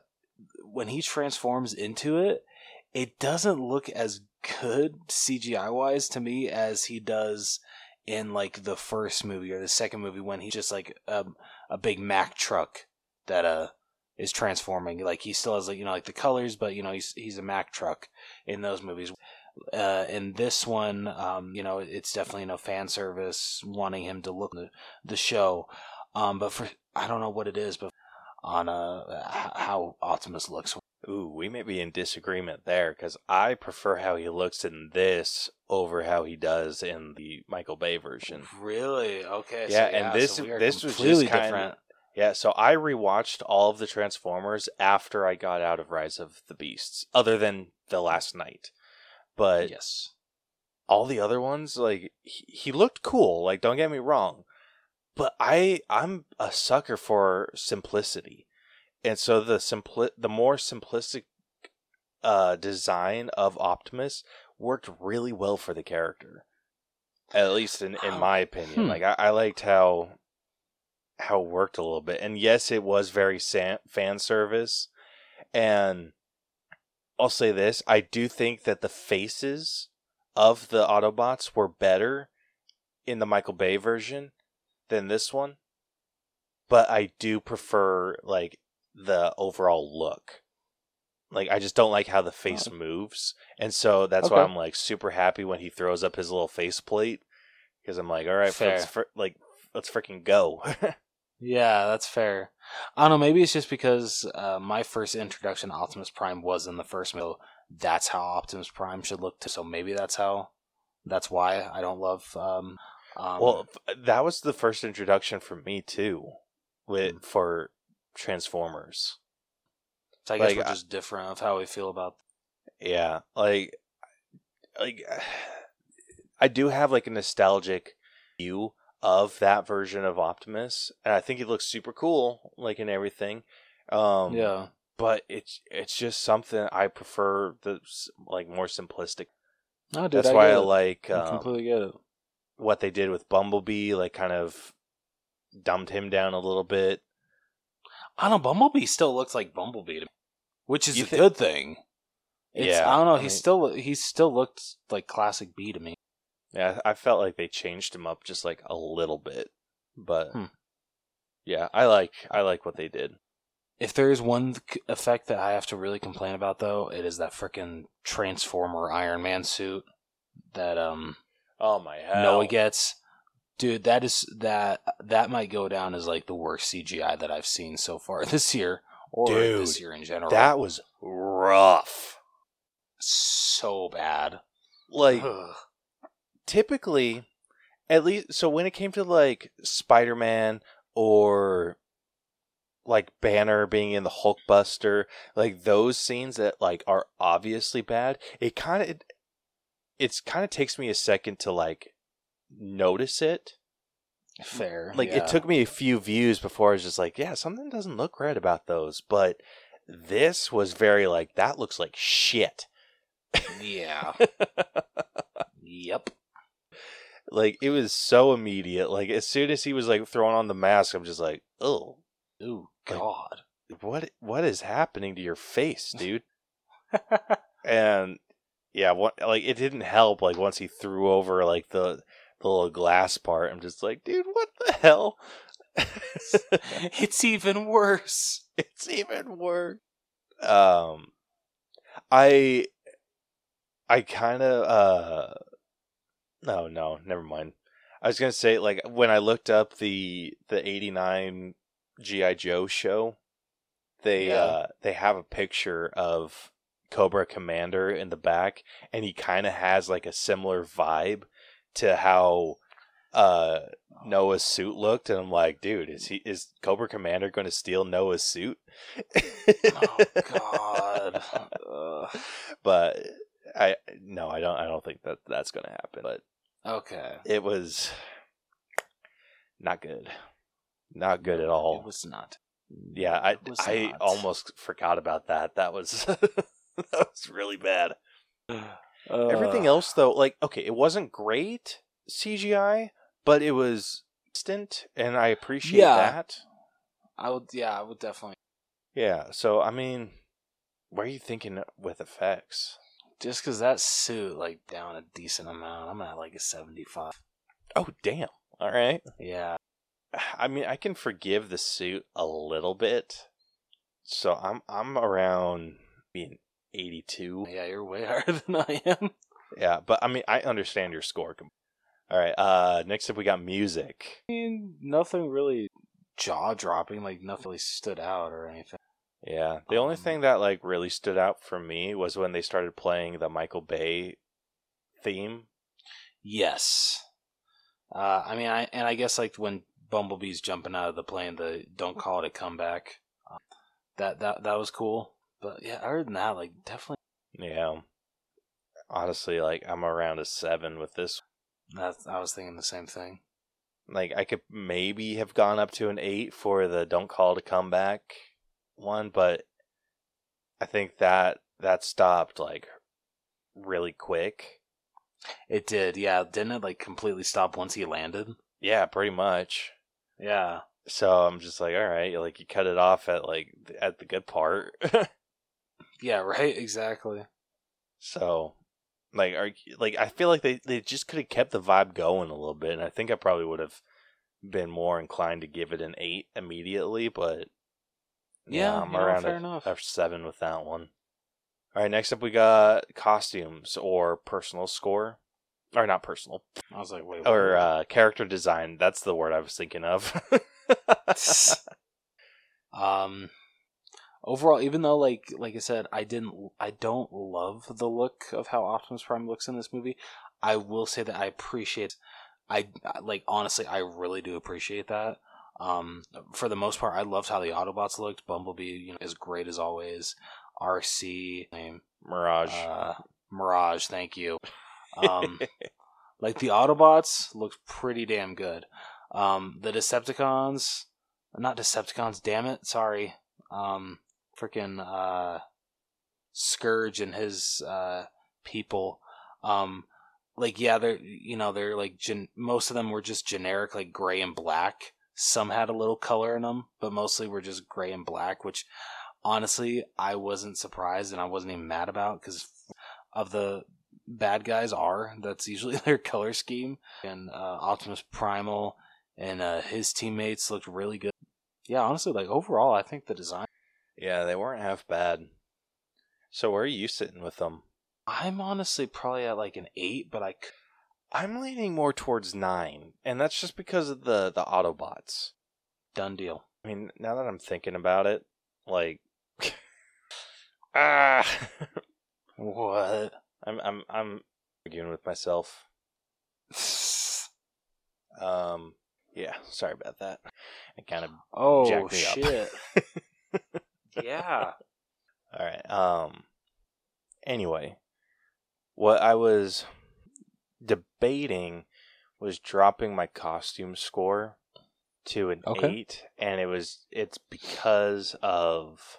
when he transforms into it, it doesn't look as good CGI wise to me as he does in like the first movie or the second movie when he's just like a, a big Mack truck that uh is transforming. Like he still has like you know like the colors, but you know he's he's a Mack truck in those movies. Uh, in this one, um, you know, it's definitely no fan service, wanting him to look the the show. Um, but for I don't know what it is, but on uh how Optimus looks. Ooh, we may be in disagreement there because I prefer how he looks in this over how he does in the Michael Bay version. Really? Okay. Yeah, and this- are this was just completely kinda- different. Yeah, so I rewatched all of the Transformers after I got out of Rise of the Beasts, other than the Last Knight. But yes. all the other ones, like he, he looked cool. Like don't get me wrong, but I I'm a sucker for simplicity, and so the simpli- the more simplistic uh, design of Optimus worked really well for the character. At least in, in my opinion, Hmm. like I, I liked how how it worked a little bit, and yes, it was very san- fan service, and I'll say this: I do think that the faces of the Autobots were better in the Michael Bay version than this one, but I do prefer like the overall look. Like I just don't like how the face moves, and so that's why I'm like super happy when he throws up his little face plate because I'm like, all right, Fair. let's fr- like let's freaking go. Yeah, that's fair. I don't know. Maybe it's just because uh, my first introduction to Optimus Prime was in the first movie. That's how Optimus Prime should look. To, so maybe that's how. That's why I don't love. Um, um, well, that was the first introduction for me too, with for Transformers. So I guess like, we're just different of how we feel about. Yeah, like, like I do have like a nostalgic view of that version of Optimus, and I think he looks super cool, like in everything. Um, yeah. but it's it's just something I prefer the like more simplistic. No, dude, That's I why I like I um, completely get it. what they did with Bumblebee, like kind of dumbed him down a little bit. I don't know. Bumblebee still looks like Bumblebee, to me, which is You a thi- good thing. It's, Yeah, I don't know. He still he still looked like classic B to me. Yeah, I felt like they changed him up just like a little bit, but Hmm. yeah, I like I like what they did. If there is one effect that I have to really complain about, though, it is that freaking Transformer Iron Man suit that um Oh my hell! Noah gets. Dude, that is that that might go down as like the worst CGI that I've seen so far this year or this year in general. that was rough. so bad. Like typically, at least so when it came to like Spider Man or like Banner being in the Hulkbuster, like those scenes that like are obviously bad, it kind of it, it's kind of takes me a second to like notice it. Fair. Like yeah. it took me a few views before I was just like, yeah, something doesn't look right about those, but this was very like that looks like shit. Yeah. yep. like it was so immediate. Like as soon as he was like throwing on the mask, I'm just like, oh, Like- God. what what is happening to your face, dude? and yeah, what like it didn't help. Like once he threw over like the the little glass part, I'm just like, dude, what the hell? it's even worse. it's even worse. Um, I I kind of uh, no, no, never mind. I was gonna say like when I looked up the the '89 GI Joe show, they Yeah. uh they have a picture of Cobra Commander in the back, and he kind of has like a similar vibe to how uh Noah's suit looked, and I'm like, dude, is he is Cobra Commander going to steal Noah's suit? Oh God. Ugh. but I no, I don't. I don't think that that's going to happen. But Okay. it was not good, not good at all. It was not. yeah, I I not. almost forgot about that. That was that was really bad. Everything else though, like okay, it wasn't great CGI, but it was instant, and I appreciate Yeah. that. I would. Yeah, I would definitely. Yeah. So I mean, what are you thinking with effects? Just because that suit like down a decent amount, I'm at like a 75. Oh damn! All right. Yeah. I mean, I can forgive the suit a little bit. So I'm I'm around being 82. Yeah, you're way higher than I am. Yeah, but I mean, I understand your score. All right. Uh, next up we got music. I mean, nothing really jaw dropping. Like nothing really stood out or anything. Yeah, the only Um, thing that like really stood out for me was when they started playing the Michael Bay theme. Yes. Uh, I mean, I and I guess like when Bumblebee's jumping out of the plane, the "Don't call it a comeback." Uh, that that that was cool. But yeah, other than that, like definitely. Yeah. Honestly, like I'm around a seven with this. That's, I was thinking the same thing. Like I could maybe have gone up to an eight for the "Don't Call to Come Back" one, but I think that that stopped like really quick. It did, yeah. Didn't it like completely stop once he landed? Yeah, pretty much. Yeah. So I'm just like, all right, like you cut it off at like at the good part. Yeah. Right. Exactly. so, like, are like I feel like they they just could have kept the vibe going a little bit, and I think I probably would have been more inclined to give it an eight immediately, but Yeah, I'm you know, around fair a, enough. a seven with that one. All right, next up we got costumes or personal score, or not personal, I was like, wait. or what? uh, character design. That's the word I was thinking of. um overall even though like like i said i didn't i don't love the look of how optimus prime looks in this movie i will say that i appreciate i like honestly i really do appreciate that. Um for the most part i loved how the autobots looked. Bumblebee you know is great as always. Rc name Mirage. uh mirage thank you. Um like the autobots looked pretty damn good. Um the decepticons not decepticons damn it sorry. Um freaking uh scourge and his uh people um like yeah they're you know they're like gen- most of them were just generic like gray and black some had a little color in them but mostly were just gray and black which honestly i wasn't surprised and i wasn't even mad about because of the bad guys are. That's usually their color scheme. And uh, Optimus Primal and uh, his teammates looked really good. Yeah, honestly, like overall, I think the design. Yeah, they weren't half bad. So where are you sitting with them? I'm honestly probably at like an eight, but I. I'm leaning more towards nine, and that's just because of the the Autobots. Done deal. I mean, now that I'm thinking about it, like, ah, what? I'm I'm I'm arguing with myself. Um, yeah, sorry about that. It kind of oh jacked me up. shit! yeah. All right. Um. Anyway, what I was debating was dropping my costume score to an Okay. eight, and it was it's because of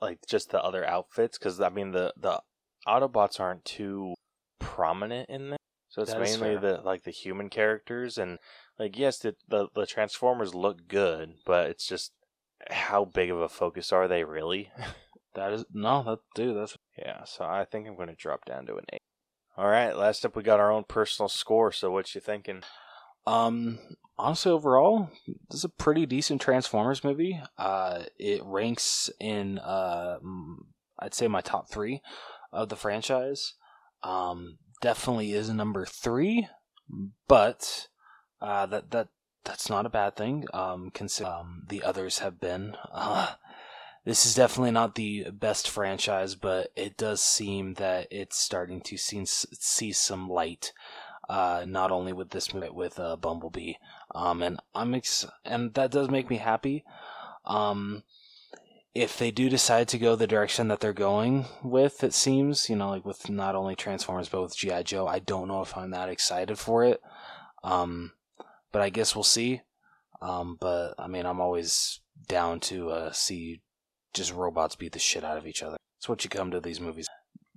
like just the other outfits. Because I mean the the Autobots aren't too prominent in there, so it's That is mainly the like the human characters and like yes, the, the the Transformers look good, but it's just how big of a focus are they really? That is no, that dude. That's Yeah, so I think I'm going to drop down to an eight. All right, last up we got our own personal score. So what you thinking? Um, honestly, overall, this is a pretty decent Transformers movie. Uh, it ranks in uh, I'd say my top three of the franchise. Um, definitely is number three, but uh, that that that's not a bad thing. Um, um, the others have been. Uh, this is definitely not the best franchise, but it does seem that it's starting to see see some light uh, not only with this movie, with uh, Bumblebee. Um, and I'm ex- and that does make me happy. Um, if they do decide to go the direction that they're going with, it seems, you know, like with not only Transformers but with G.I. Joe, I don't know if I'm that excited for it. Um, but I guess we'll see. Um, but I mean, I'm always down to uh, see just robots beat the shit out of each other. It's what you come to these movies.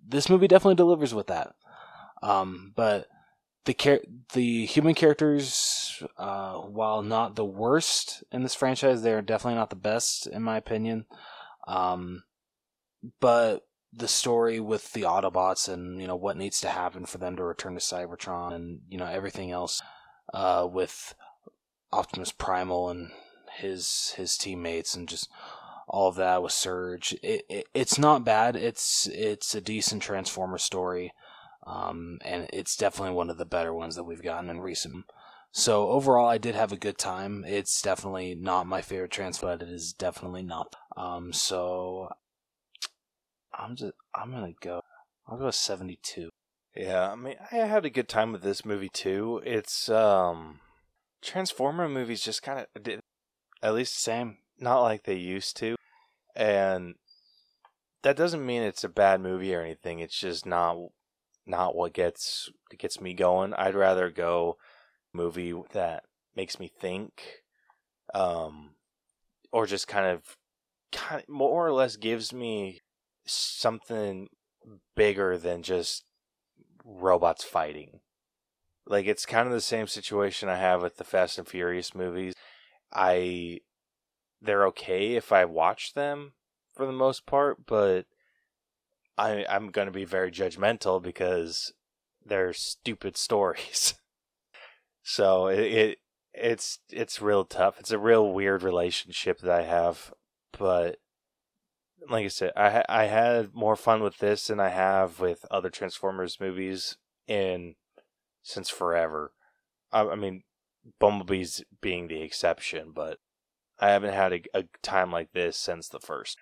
This movie definitely delivers with that. Um, but the char- the human characters, uh, while not the worst in this franchise, they're definitely not the best in my opinion. Um, but the story with the Autobots and you know what needs to happen for them to return to Cybertron and you know everything else uh, with Optimus Primal and his his teammates and just all of that with Surge. It, it it's not bad. It's it's a decent Transformer story. Um, and it's definitely one of the better ones that we've gotten in recent. So overall, I did have a good time. It's definitely not my favorite Transformer, but it is definitely not. Um, so I'm just I'm gonna go. I'll go seventy two. Yeah, I mean, I had a good time with this movie too. It's um, Transformer movies just kind of at least Same. not like they used to, and that doesn't mean it's a bad movie or anything. It's just not not what gets gets me going. I'd rather go movie that makes me think, um, or just kind of, kind of more or less gives me something bigger than just robots fighting. Like it's kind of the same situation I have with the Fast and Furious movies. I they're okay if I watch them for the most part, but I I'm going to be very judgmental because they're stupid stories. so it, it it's it's real tough. It's a real weird relationship that I have, but like I said, I I had more fun with this than I have with other Transformers movies in since forever. I, I mean, Bumblebee's being the exception, but I haven't had a, a time like this since the first.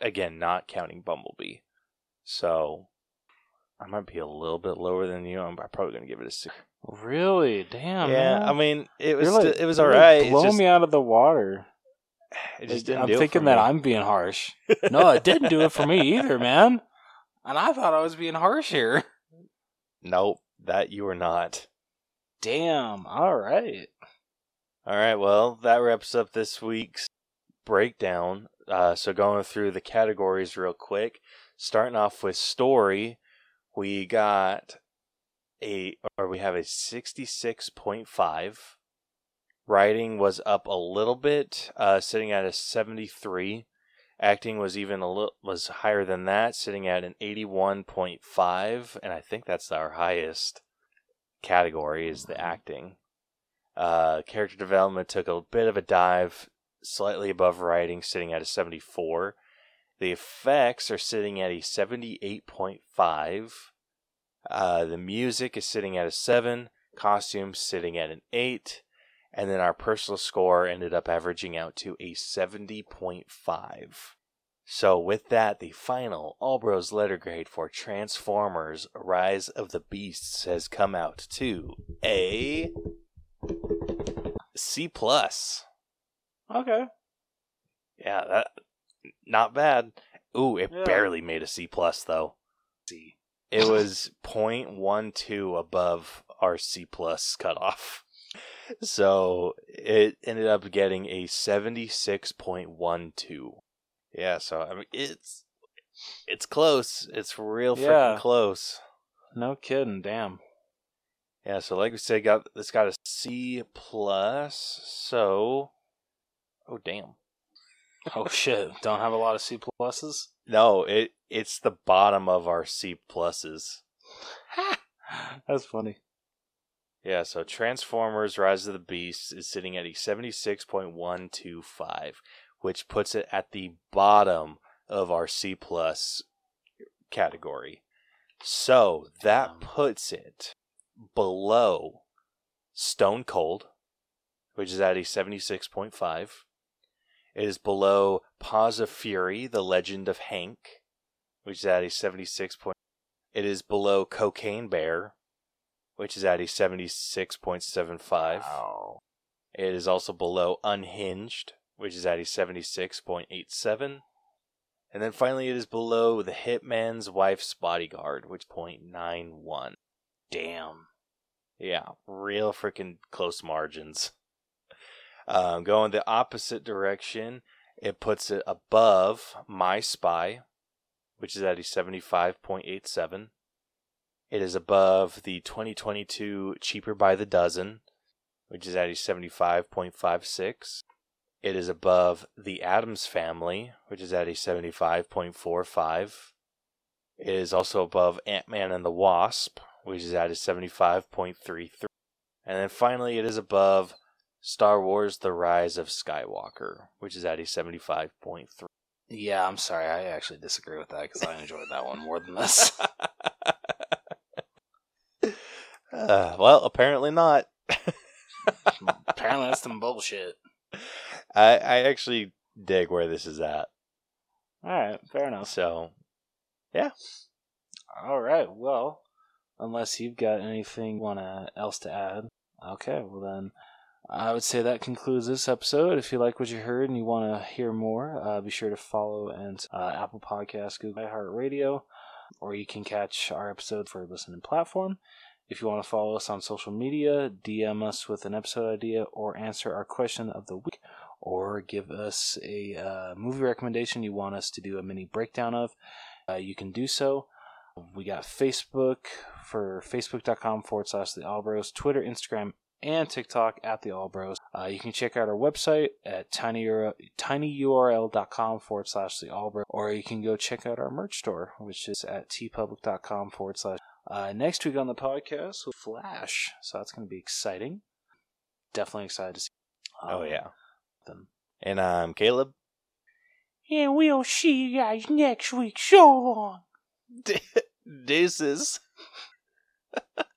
Again, not counting Bumblebee. So I might be a little bit lower than you. I'm probably gonna give it a six. Really? Damn. yeah, man. I mean, it was like- it was all like right. Just, me out of the water. It just didn't I'm thinking that me. I'm being harsh. No, it didn't do it for me either, man. And I thought I was being harsh here. Nope, that you were not. Damn. All right. All right, well, that wraps up this week's breakdown. Uh, so going through the categories real quick, starting off with story, we got a or we have a 66.5. Writing was up a little bit, uh, sitting at a 73. Acting was even a little was higher than that, sitting at an 81.5, and I think that's our highest category is the acting. Uh, character development took a bit of a dive, slightly above writing, sitting at a 74. The effects are sitting at a 78.5. Uh, the music is sitting at a 7. Costumes sitting at an 8. And then our personal score ended up averaging out to a 70.5. So, with that, the final Allbros letter grade for Transformers Rise of the Beasts has come out to a C plus. Okay. Yeah, that not bad. Ooh, it Yeah. barely made a C plus though. C. It was 0.12 above our C plus cutoff. So it ended up getting a 76.12. Yeah, so I mean it's it's close. It's real freaking close. No kidding. Damn. Yeah, so like we said, got this got a C plus. So, oh damn, Oh shit. Don't have a lot of C pluses. no, it it's the bottom of our C pluses. That's funny. Yeah, so Transformers: Rise of the Beast is sitting at a seventy-six point one two five, which puts it at the bottom of our C plus category. So that puts it below Stone Cold, which is at a seventy-six point five. It is below Paws of Fury: The Legend of Hank, which is at a seventy-six point. It is below Cocaine Bear, which is at a 76.75. Wow. It is also below Unhinged, which is at a 76.87. And then finally, it is below The Hitman's Wife's Bodyguard, which 0.91. Damn. Yeah, real freaking close margins. Um, going the opposite direction, it puts it above My Spy, which is at a 75.87. It is above the 2022 Cheaper by the Dozen, which is at a 75.56. It is above The Addams Family, which is at a 75.45. It is also above Ant Man and the Wasp, which is at a 75.33. And then finally, it is above Star Wars The Rise of Skywalker, which is at a 75.3. Yeah, I'm sorry. I actually disagree with that because I enjoyed that one more than this. uh, well, apparently not. Apparently, that's some bullshit. I, I actually dig where this is at. All right, fair enough. So, yeah. All right. Well, unless you've got anything want to else to add, okay. Well then, I would say that concludes this episode. If you like what you heard and you want to hear more, uh, be sure to follow and uh, Apple Podcasts, Google iHeartRadio, or you can catch our episode for listening platform. If you want to follow us on social media, DM us with an episode idea or answer our question of the week, or give us a uh, movie recommendation you want us to do a mini breakdown of, uh, you can do so. We got Facebook for facebook.com forward slash the Allbros, Twitter, Instagram, and TikTok at the Allbros. Uh, you can check out our website at tiny, tinyurl.com forward slash the Allbros, or you can go check out our merch store, which is at teepublic.com forward slash. Uh, next week on the podcast, with Flash. So that's going to be exciting. Definitely excited to see. oh um, yeah. Them. And I'm Caleb. And we'll see you guys next week. So long. Deuces.